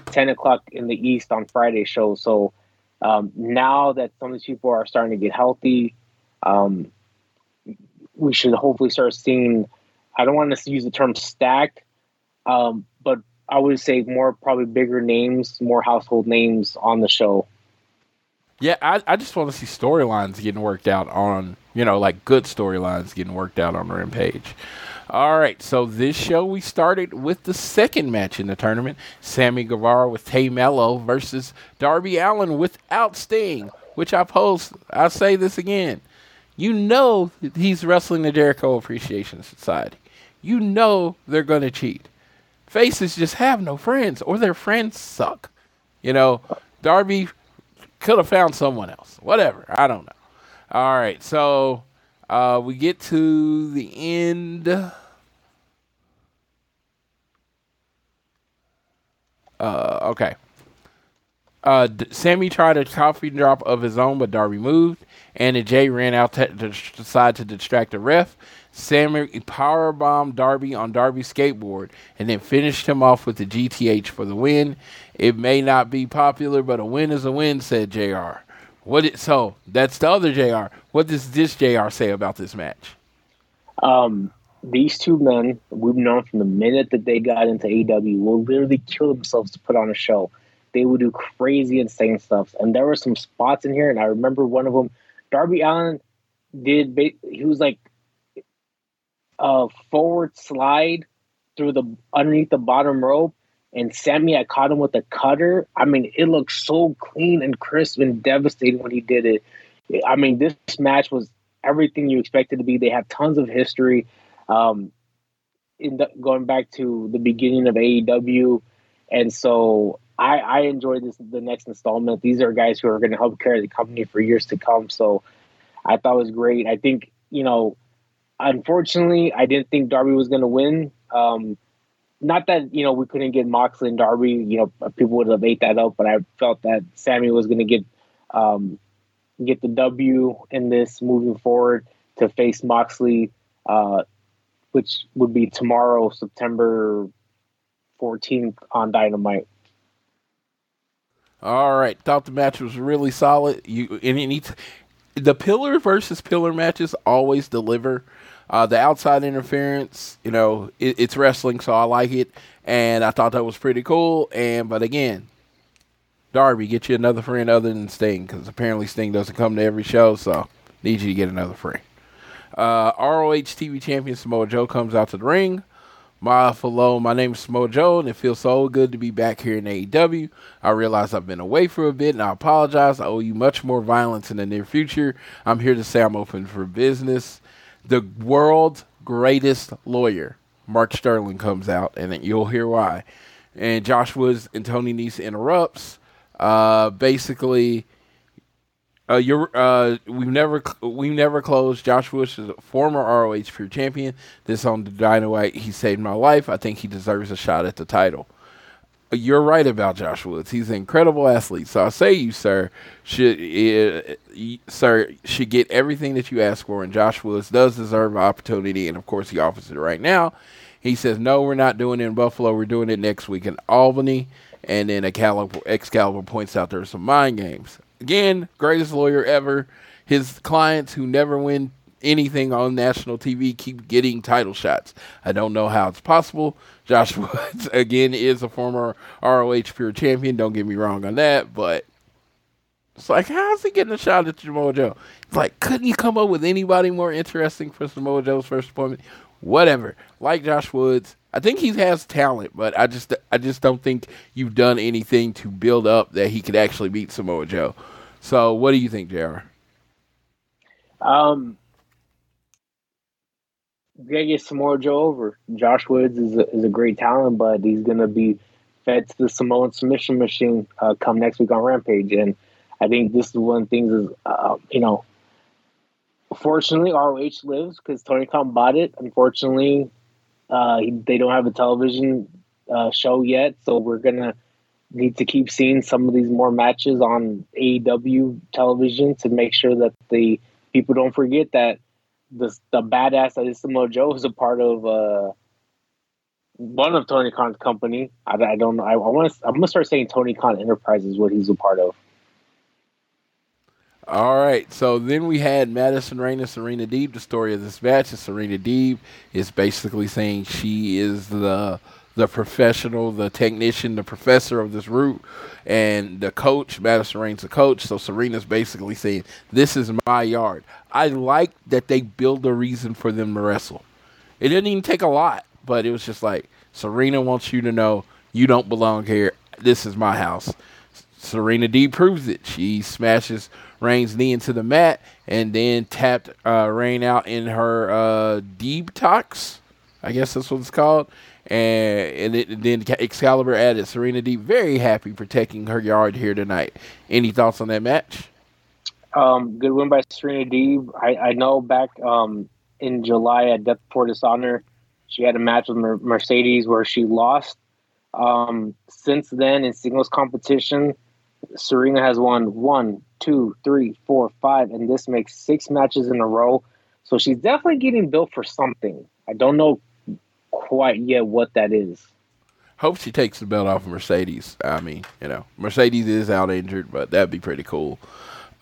ten o'clock in the East on Friday show. So um, now that some of these people are starting to get healthy, um, we should hopefully start seeing. I don't want to use the term stacked, um, but I would say more probably bigger names, more household names on the show. yeah, I, I just want to see storylines getting worked out on, you know, like good storylines getting worked out on Rampage. All right, so this show we started with the second match in the tournament: Sammy Guevara with Tay Melo versus Darby Allin without Sting. Which I post, I'll say this again: you know he's wrestling the Jericho Appreciation Society. you know they're gonna cheat. Faces just have no friends, or their friends suck. You know, Darby could have found someone else. Whatever. I don't know. All right, so uh, we get to the end. Uh, okay. Uh, Sammy tried a coffee drop of his own, but Darby moved, and then Jay ran out to, to decide to distract the ref. Sammy power powerbombed Darby on Darby's skateboard, and then finished him off with the GTH for the win. It may not be popular, but a win is a win," said Jr. What? It, so that's the other Jr. What does this Jr. say about this match? Um, these two men, we've known from the minute that they got into AEW, will literally kill themselves to put on a show. They will do crazy, insane stuff. And there were some spots in here, and I remember one of them. Darby Allin did. He was like a forward slide through the underneath the bottom rope, and Sammy had caught him with a cutter. I mean, it looked so clean and crisp and devastating when he did it. I mean, this match was everything you expected to be. They have tons of history. Um, in the, going back to the beginning of AEW, and so I, I enjoyed this the next installment. These are guys who are going to help carry the company for years to come. So I thought it was great. I think you know, unfortunately, I didn't think Darby was going to win. Um, not that you know we couldn't get Moxley and Darby. You know, people would have ate that up, but I felt that Sammy was going to get um, get the W in this moving forward to face Moxley, uh, which would be tomorrow, September 14th on Dynamite. All right, thought the match was really solid. You and needs the pillar versus pillar matches always deliver. Uh, the outside interference, you know, it, it's wrestling, so I like it, and I thought that was pretty cool. And but again, Darby, get you another friend other than Sting, because apparently Sting doesn't come to every show, so need you to get another friend. Uh, ROH TV champion Samoa Joe comes out to the ring. My hello, my name is Samoa Joe, and it feels so good to be back here in AEW. I realize I've been away for a bit, and I apologize. I owe you much more violence in the near future. I'm here to say I'm open for business. The world's greatest lawyer, Mark Sterling, comes out, and you'll hear why. And Josh Woods and Tony Nese interrupts. Uh, basically, uh, you're uh, we've never we've never closed. Josh Woods is a former ROH Pure Champion. This on the Dynamite, he saved my life. I think he deserves a shot at the title. You're right about Josh Woods. He's an incredible athlete. So I say you, sir, should uh, you- sir should get everything that you ask for. And Josh Woods does deserve an opportunity, and of course he offers it right now. He says, "No, we're not doing it in Buffalo. We're doing it next week in Albany." And then Excalibur points out there are some mind games. Again, greatest lawyer ever. His clients who never win anything on national TV keep getting title shots. I don't know how it's possible. Josh Woods, again, is a former ROH Pure Champion. Don't get me wrong on that, but it's like, how's he getting a shot at Samoa Joe? It's like, couldn't you come up with anybody more interesting for Samoa Joe's first appointment? Whatever. Like Josh Woods, I think he has talent, but I just, I just don't think you've done anything to build up that he could actually beat Samoa Joe. So, what do you think, Jr.? Um, we gotta get Samoa Joe over. Josh Woods is a, is a great talent, but he's gonna be fed to the Samoan submission machine uh, come next week on Rampage, and I think this is one of the things is uh, you know, fortunately ROH lives because Tony Khan bought it. Unfortunately, uh, they don't have a television uh, show yet, so we're gonna need to keep seeing some of these more matches on AEW television to make sure that the people don't forget that the the badass that is Samoa Joe is a part of uh, one of Tony Khan's company. I, I don't know. I, I want to. I'm gonna start saying Tony Khan Enterprises what he's a part of. All right, so then we had Madison Rayne and Serena Deeb. The story of this match is Serena Deeb is basically saying she is the the professional, the technician, the professor of this route, and the coach. Madison Rayne's the coach, so Serena's basically saying, "This is my yard." I like that they build a reason for them to wrestle. It didn't even take a lot, but it was just like Serena wants you to know you don't belong here. This is my house. Serena D proves it. She smashes Rain's knee into the mat and then tapped uh, Rain out in her uh, detox. I guess that's what it's called. And and, it, and then Excalibur added Serena Deeb. Very happy protecting her yard here tonight. Any thoughts on that match? Um, good win by Serena Deeb. I, I know back um, in July at Death Before Dishonor, she had a match with Mer- Mercedes where she lost. Um, since then, in singles competition, Serena has won one, two, three, four, five, and this makes six matches in a row. So she's definitely getting built for something. I don't know quite yet what that is. Hope she takes the belt off of Mercedes. I mean, you know, Mercedes is out injured, but that'd be pretty cool.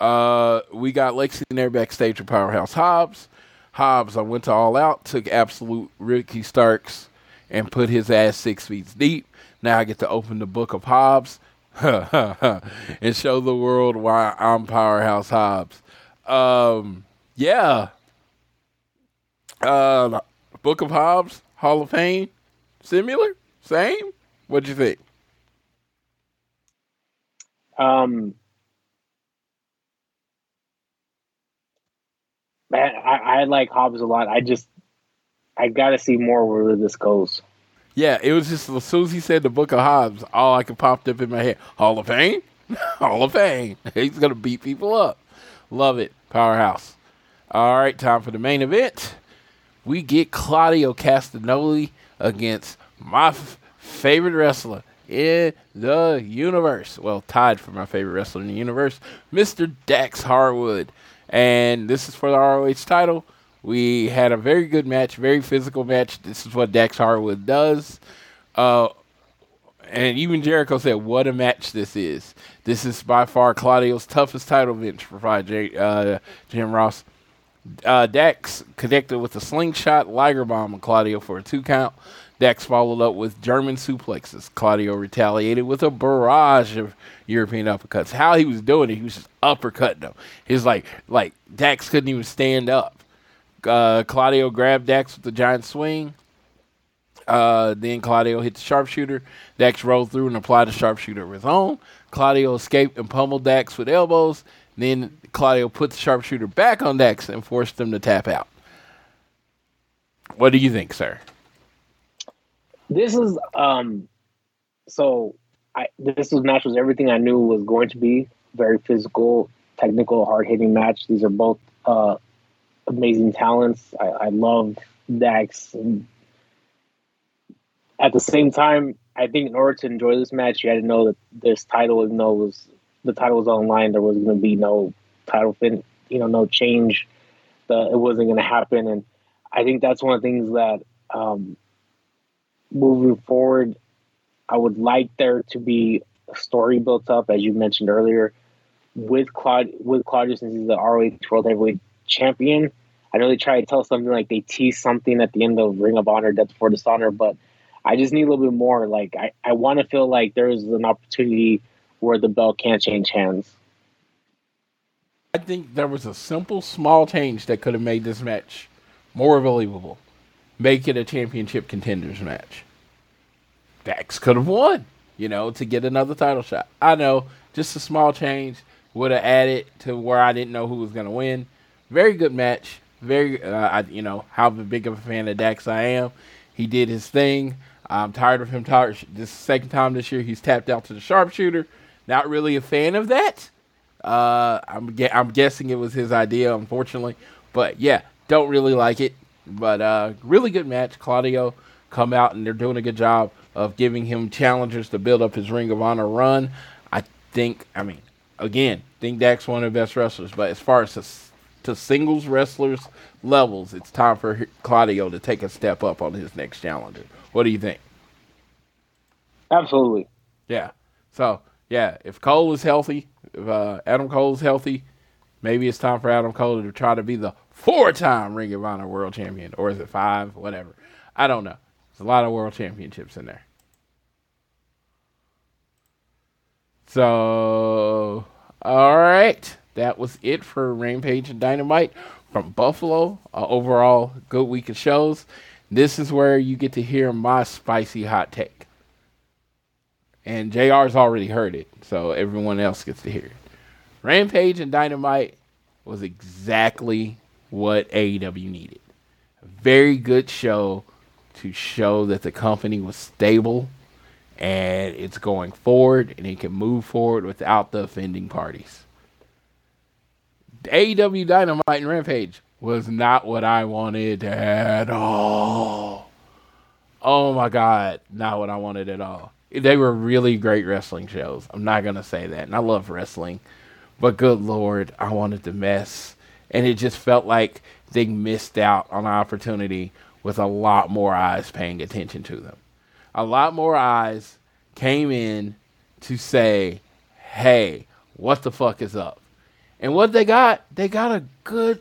Uh, we got Lexi there backstage with Powerhouse Hobbs. Hobbs, I went to All Out, took absolute Ricky Starks, and put his ass six feet deep. Now I get to open the book of Hobbs and show the world why I'm Powerhouse Hobbs. Um, yeah. Uh, book of Hobbs, Hall of Fame, similar, same. What'd you think? Um, man, I, I like Hobbs a lot. I just, I got to see more where this goes. Yeah, it was just as soon as he said the Book of Hobbs, all I could popped up in my head. Hall of Fame, Hall of Fame. He's gonna beat people up. Love it, powerhouse. All right, time for the main event. We get Claudio Castagnoli against my f- favorite wrestler in the universe. Well, tied for my favorite wrestler in the universe, Mr. Dax Harwood. And this is for the ROH title. We had a very good match, very physical match. This is what Dax Harwood does. Uh, and even Jericho said, "What a match this is! This is by far Claudio's toughest title bench for uh, Jim Ross." Uh, Dax connected with a slingshot Liger bomb on Claudio for a two count. Dax followed up with German suplexes. Claudio retaliated with a barrage of European uppercuts. How he was doing it, he was just uppercutting them. He's like, like Dax couldn't even stand up. Uh, Claudio grabbed Dax with the giant swing. Uh, then Claudio hit the sharpshooter. Dax rolled through and applied the sharpshooter of his own. Claudio escaped and pummeled Dax with elbows. Then Claudio put the sharpshooter back on Dax and forced him to tap out. What do you think, sir? This is um, so I this was match was everything I knew was going to be. Very physical, technical, hard hitting match. These are both uh, amazing talents. I, I love Dax. And at the same time, I think in order to enjoy this match, you had to know that this title, even though it was the title was online, there was going to be no title fin, you know, no change. The, it wasn't going to happen, and I think that's one of the things that um, moving forward, I would like there to be a story built up, as you mentioned earlier, with Claude with Claudio since he's the ROH World Heavyweight Champion. I know they try to tell something like they tease something at the end of Ring of Honor, Death Before Dishonor, but I just need a little bit more. Like I, I want to feel like there's an opportunity where the belt can't change hands. I think there was a simple, small change that could have made this match more believable. Make it a championship contenders match. Dax could have won, you know, to get another title shot. I know, just a small change would have added to where I didn't know who was going to win. Very good match. Very, uh, I, you know, how big of a fan of Dax I am. He did his thing. I'm tired of him. Tired. This second time this year he's tapped out to the sharpshooter. Not really a fan of that. Uh, I'm I'm guessing it was his idea, unfortunately. But yeah, don't really like it. But uh, really good match. Claudio come out and they're doing a good job of giving him challengers to build up his Ring of Honor run. I think. I mean, again, think Dax one of the best wrestlers. But as far as to, to singles wrestlers levels, it's time for Claudio to take a step up on his next challenger. What do you think? Absolutely. Yeah. So yeah, if Cole is healthy, if uh, Adam Cole is healthy, maybe it's time for Adam Cole to try to be the four-time Ring of Honor World Champion, or is it five? Whatever. I don't know. There's a lot of World Championships in there. So, all right, that was it for Rampage and Dynamite from Buffalo. Uh, overall, good week of shows. This is where you get to hear my spicy hot take. And JR's already heard it, so everyone else gets to hear it. Rampage and Dynamite was exactly what AEW needed. A very good show to show that the company was stable and it's going forward and it can move forward without the offending parties. AEW Dynamite and Rampage was not what I wanted at all. Oh my god, not what I wanted at all. They were really great wrestling shows. I'm not gonna say that, and I love wrestling, but good lord, I wanted the mess, and it just felt like they missed out on an opportunity with a lot more eyes paying attention to them. A lot more eyes came in to say, "Hey, what the fuck is up?" And what they got, they got a good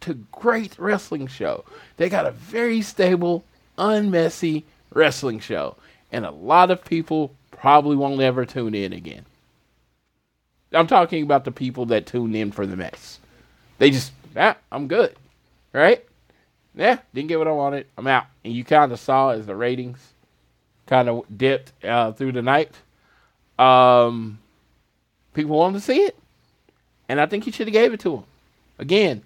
to great wrestling show. They got a very stable, unmessy wrestling show. And a lot of people probably won't ever tune in again. I'm talking about the people that tune in for the mess. They just, ah, I'm good. Right? Yeah, didn't get what I wanted. I'm out. And you kind of saw as the ratings kind of dipped uh, through the night. Um, people wanted to see it and I think you should have gave it to him. Again,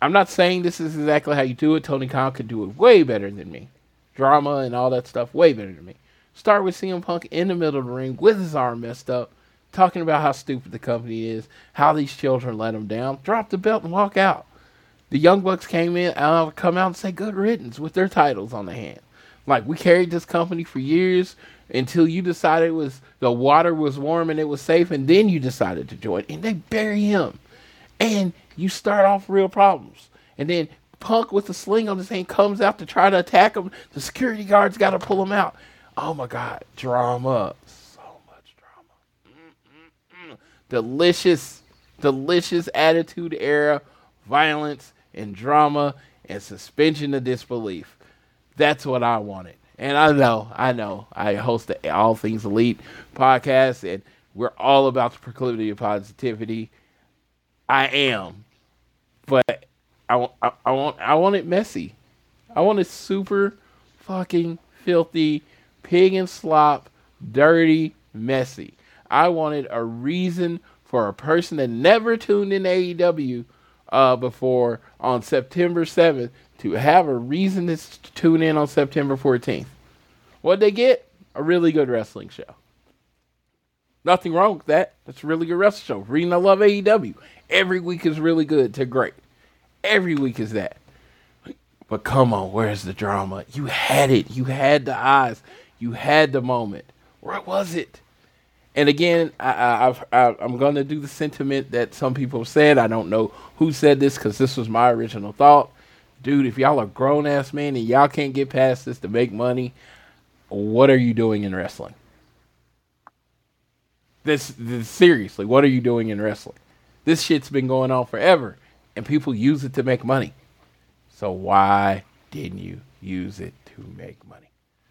I'm not saying this is exactly how you do it. Tony Khan could do it way better than me. Drama and all that stuff, way better than me. Start with CM Punk in the middle of the ring with his arm messed up, talking about how stupid the company is, how these children let him down. Drop the belt and walk out. The Young Bucks came in, uh, come out and say good riddance with their titles on the hand. Like we carried this company for years until you decided it was the water was warm and it was safe, and then you decided to join, and they bury him, and you start off real problems, and then Punk with the sling on his hand comes out to try to attack him. The security guards got to pull him out. Oh my God, drama, so much drama. Mm-mm-mm. Delicious, delicious attitude era, violence and drama and suspension of disbelief. That's what I wanted. And I know, I know, I host the All Things Elite podcast, and we're all about the proclivity of positivity. I am, but I, I, I want, I want it messy. I want it super fucking filthy, pig and slop, dirty, messy. I wanted a reason for a person that never tuned in AEW uh, before on September 7th to have a reason to tune in on September 14th. What they get? A really good wrestling show. Nothing wrong with that. That's a really good wrestling show. Reading I love AEW. Every week is really good to great. Every week is that. But come on, where's the drama? You had it. You had the eyes. You had the moment. Where was it? And again, I, I, am going to do the sentiment that some people said. I don't know who said this because this was my original thought dude, if y'all are grown ass men and y'all can't get past this to make money, what are you doing in wrestling? This, this seriously, what are you doing in wrestling? This shit's been going on forever, and people use it to make money. So why didn't you use it to make money?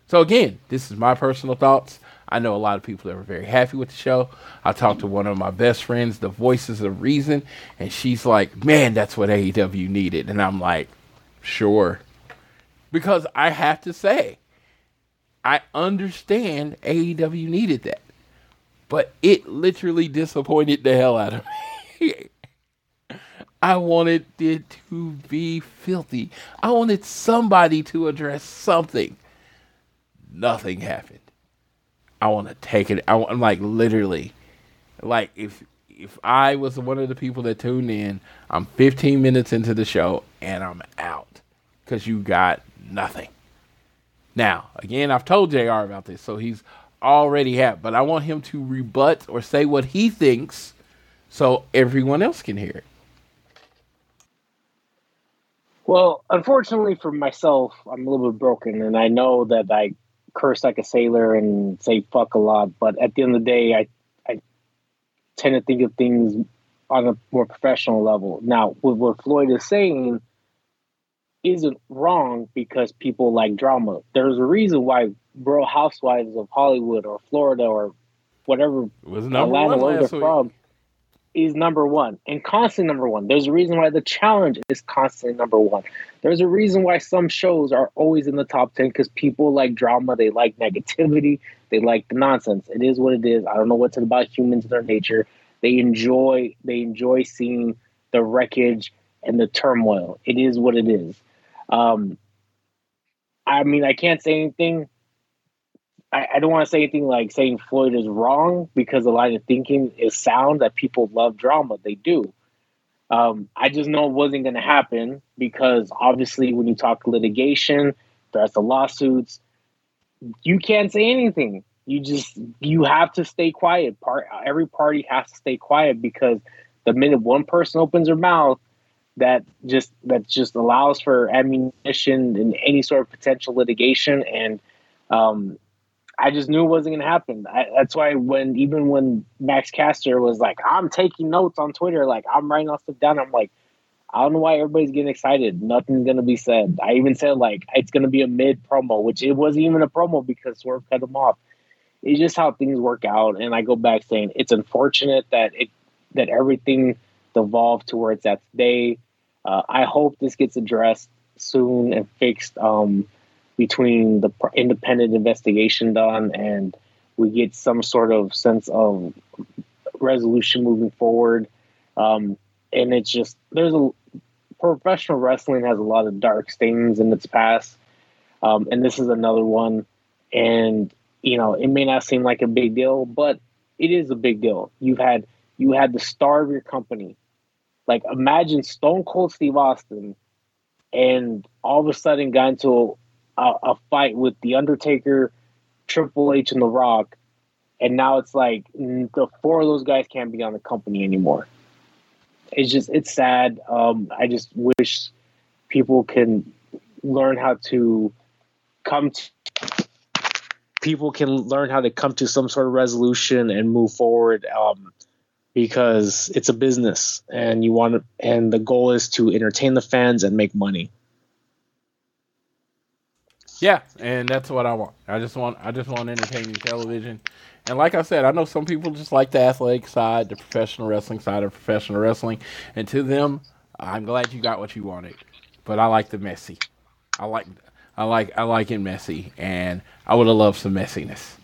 So again, this is my personal thoughts. I know a lot of people that were very happy with the show. I talked to one of my best friends, the Voices of Reason, and she's like, "Man, that's what AEW needed." And I'm like, Sure. Because I have to say, I understand AEW needed that. But it literally disappointed the hell out of me. I wanted it to be filthy. I wanted somebody to address something. Nothing happened. I want to take it. I, I'm like literally, like if if I was one of the people that tuned in, I'm 15 minutes into the show and I'm out because you got nothing. Now, again, I've told JR about this, so he's already had, but I want him to rebut or say what he thinks so everyone else can hear it. Well, unfortunately for myself, I'm a little bit broken, and I know that I curse like a sailor and say fuck a lot, but at the end of the day, I, I tend to think of things on a more professional level. Now, with what Floyd is saying, isn't wrong because people like drama. There's a reason why Real Housewives of Hollywood or Florida or whatever it was number Atlanta one where they're from is number one and constant number one. There's a reason why the challenge is constantly number one. There's a reason why some shows are always in the top ten because people like drama, they like negativity, they like the nonsense. It is what it is. I don't know what's about humans, their nature. They enjoy they enjoy seeing the wreckage and the turmoil. It is what it is. Um, I mean, I can't say anything. I, I don't want to say anything like saying Floyd is wrong because a line of thinking is sound that people love drama. They do. Um, I just know it wasn't going to happen because obviously, when you talk litigation, there's the lawsuits. You can't say anything. You just you have to stay quiet. Part every party has to stay quiet because the minute one person opens their mouth, that just that just allows for ammunition and any sort of potential litigation. And um, I just knew it wasn't going to happen. I, that's why when even when Max Caster was like, "I'm taking notes on Twitter," like I'm writing all stuff down. I'm like, I don't know why everybody's getting excited. Nothing's going to be said. I even said like it's going to be a mid promo, which it wasn't even a promo because Swerve cut him off. It's just how things work out. And I go back saying it's unfortunate that it that everything devolved to where it's at today. Uh, I hope this gets addressed soon and fixed um, between the independent investigation done and we get some sort of sense of resolution moving forward. Um, and it's just there's a professional wrestling has a lot of dark stains in its past, um, and this is another one. And you know, it may not seem like a big deal, but it is a big deal. You've had you had the star of your company. Like imagine Stone Cold Steve Austin, and all of a sudden got into a, a fight with the Undertaker, Triple H, and The Rock, and now it's like the four of those guys can't be on the company anymore. It's just it's sad. Um, I just wish people can learn how to come to people can learn how to come to some sort of resolution and move forward um, because it's a business and you want to and the goal is to entertain the fans and make money Yeah, and that's what I want. I just want I just want entertaining television. And like I said, I know some people just like the athletic side, the professional wrestling side of professional wrestling. And to them, I'm glad you got what you wanted. But I like the messy. I like I like I like it messy and I would have loved some messiness.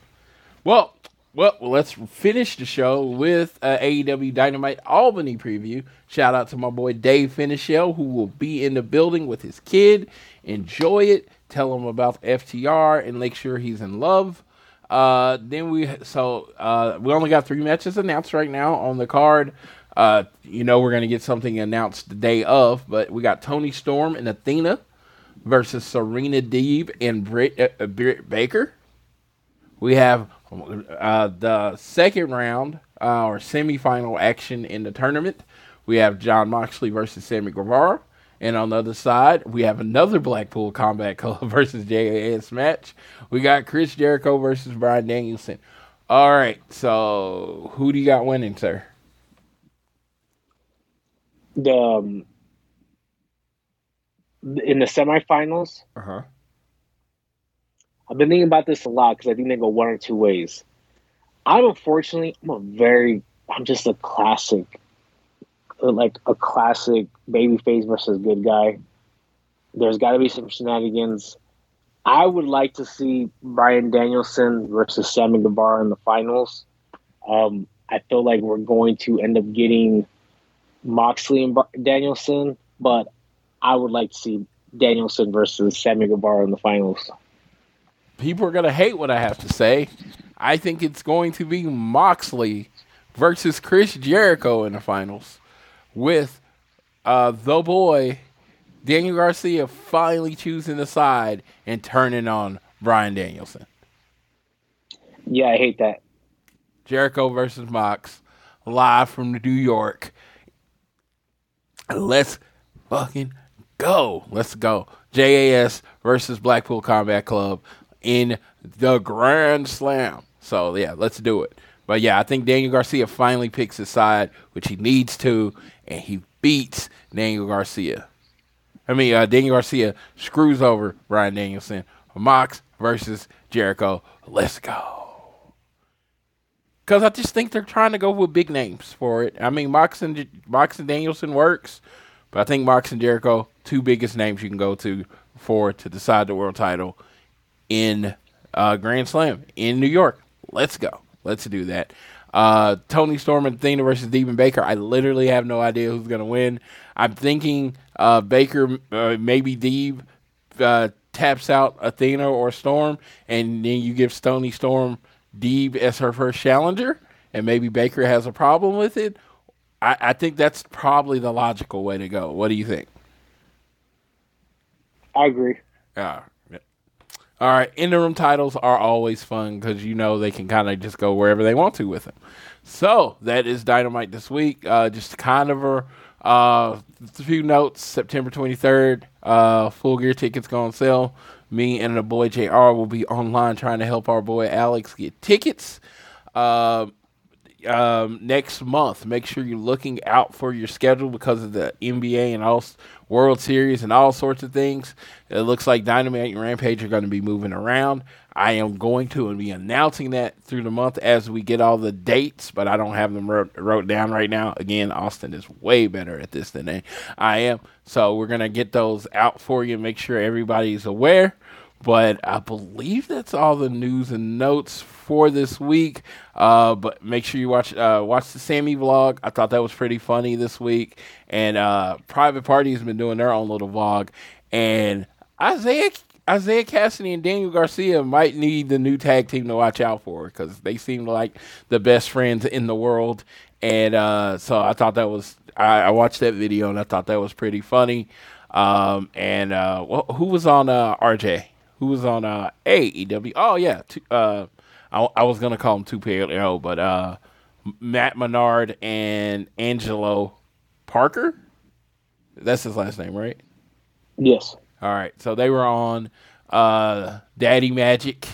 Well, well, let's finish the show with uh, AEW Dynamite Albany preview. Shout out to my boy Dave Finishell, who will be in the building with his kid. Enjoy it. Tell him about FTR and make sure he's in love. Uh, then we so uh, we only got three matches announced right now on the card. Uh, you know we're gonna get something announced the day of, but we got Toni Storm and Athena versus Serena Deeb and Britt, uh, uh, Britt Baker. We have uh, the second round or semifinal action in the tournament. We have Jon Moxley versus Sammy Guevara. And on the other side, we have another Blackpool Combat Club versus JAS match. We got Chris Jericho versus Bryan Danielson. All right, so who do you got winning, sir? the um, in the semifinals Uh huh. I've been thinking about this a lot because I think they go one or two ways. I'm unfortunately, I'm a very, I'm just a classic, like a classic babyface versus good guy. There's got to be some shenanigans. I would like to see Bryan Danielson versus Sammy Guevara in the finals. Um, I feel like we're going to end up getting Moxley and Danielson, but I would like to see Danielson versus Sammy Guevara in the finals. People are gonna hate what I have to say. I think it's going to be Moxley versus Chris Jericho in the finals, with uh, the boy Daniel Garcia finally choosing the side and turning on Bryan Danielson. Yeah, I hate that. Jericho versus Mox, live from New York. Let's fucking go. Let's go. JAS versus Blackpool Combat Club in the Grand Slam. So, yeah, let's do it. But yeah, I think Daniel Garcia finally picks his side, which he needs to, and he beats Daniel Garcia. I mean, uh, Daniel Garcia screws over Bryan Danielson. Mox versus Jericho. Let's go. Because I just think they're trying to go with big names for it. I mean, Mox and, Mox and Danielson works, but I think Mox and Jericho, two biggest names you can go to for to decide the world title in uh, Grand Slam in New York. Let's go. Let's do that. Uh, Toni Storm and Athena versus Demon Baker. I literally have no idea who's going to win. I'm thinking uh, Baker, uh, maybe Deeb, uh, taps out Athena or Storm, and then you give Stony Storm Deeb as her first challenger, and maybe Baker has a problem with it. I, I think that's probably the logical way to go. What do you think? I agree. Yeah. All right. Interim titles are always fun because you know they can kind of just go wherever they want to with them. So that is Dynamite this week. Uh, just kind of a uh, few notes. September 23rd, uh, full gear tickets go on sale. Me and the boy JR will be online trying to help our boy Alex get tickets. Uh, um, next month. Make sure you're looking out for your schedule because of the NBA and all World Series and all sorts of things. It looks like Dynamite and Rampage are going to be moving around. I am going to be announcing that through the month as we get all the dates, but I don't have them wrote, wrote down right now. Again, Austin is way better at this than I am. So we're going to get those out for you, make sure everybody's aware. But I believe that's all the news and notes for this week. Uh, but make sure you watch uh, watch the Sammy vlog. I thought that was pretty funny this week. And uh, Private Party has been doing their own little vlog. And Isiah Isiah Kassidy and Daniel Garcia might need the new tag team to watch out for because they seem like the best friends in the world. And uh, so I thought that was I, I, watched that video and I thought that was pretty funny. Um, and uh, well, who was on uh, RJ? Who was on uh, AEW? Oh yeah, t- uh, I, I, was gonna call him two PLO, but uh, Matt Menard and Angelo Parker. That's his last name, right? Yes. All right. So they were on. Uh, Daddy Magic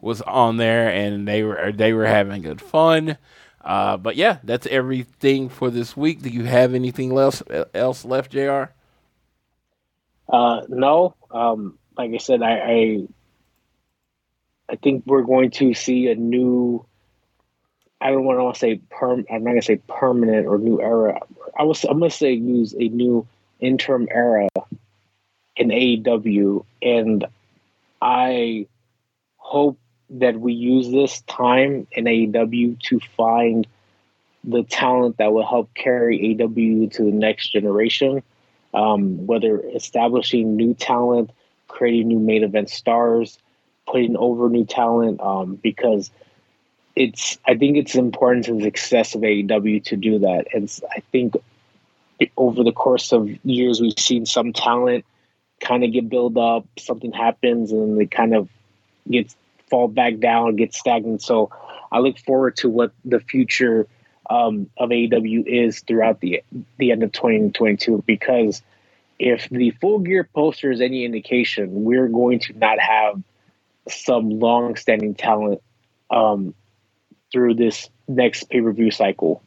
was on there, and they were they were having good fun. Uh, but yeah, that's everything for this week. Do you have anything else else left, Jr? Uh, no. Um, like I said, I, I I think we're going to see a new. I don't want to say perm. I'm not gonna say permanent or new era. I was. I'm gonna say use a new interim era in AEW, and I hope that we use this time in AEW to find the talent that will help carry AEW to the next generation. Um, whether establishing new talent creating new main event stars, putting over new talent, um, because it's I think it's important to the success of AEW to do that. And I think over the course of years we've seen some talent kind of get built up, something happens and they kind of get fall back down, get stagnant. So I look forward to what the future um, of AEW is throughout the the end of 2022 because if the full gear poster is any indication, we're going to not have some long standing talent um, through this next pay per view cycle.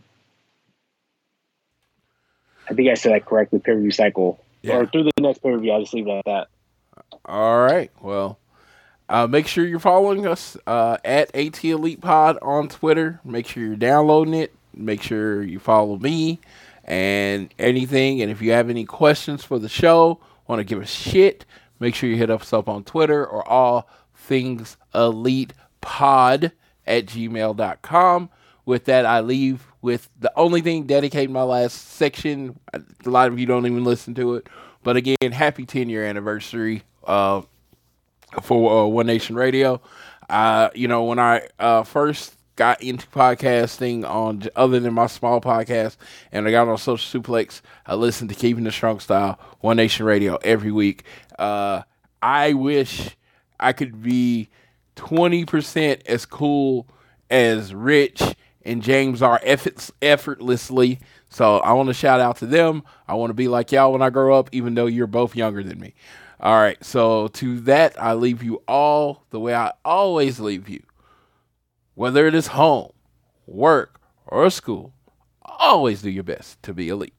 I think I said that correctly, pay per view cycle. Yeah. Or through the next pay per view, I'll just leave it at that. All right. Well, uh, make sure you're following us uh, at AT Elite Pod on Twitter. Make sure you're downloading it. Make sure you follow me and anything. And if you have any questions for the show, want to give a shit, make sure you hit us up on Twitter or all things elite pod at gmail.com. With that, I leave with the only thing dedicating my last section. A lot of you don't even listen to it. But again, happy 10 year anniversary uh, for uh, One Nation Radio. Uh, you know, when I uh, first got into podcasting on other than my small podcast, and I got on Social Suplex. I listened to Keeping the Strong Style, One Nation Radio every week. Uh, I wish I could be twenty percent as cool as Rich and James are efforts, effortlessly. So I want to shout out to them. I want to be like y'all when I grow up, even though you're both younger than me. All right. So to that, I leave you all the way I always leave you whether it is home, work, or school, always do your best to be elite.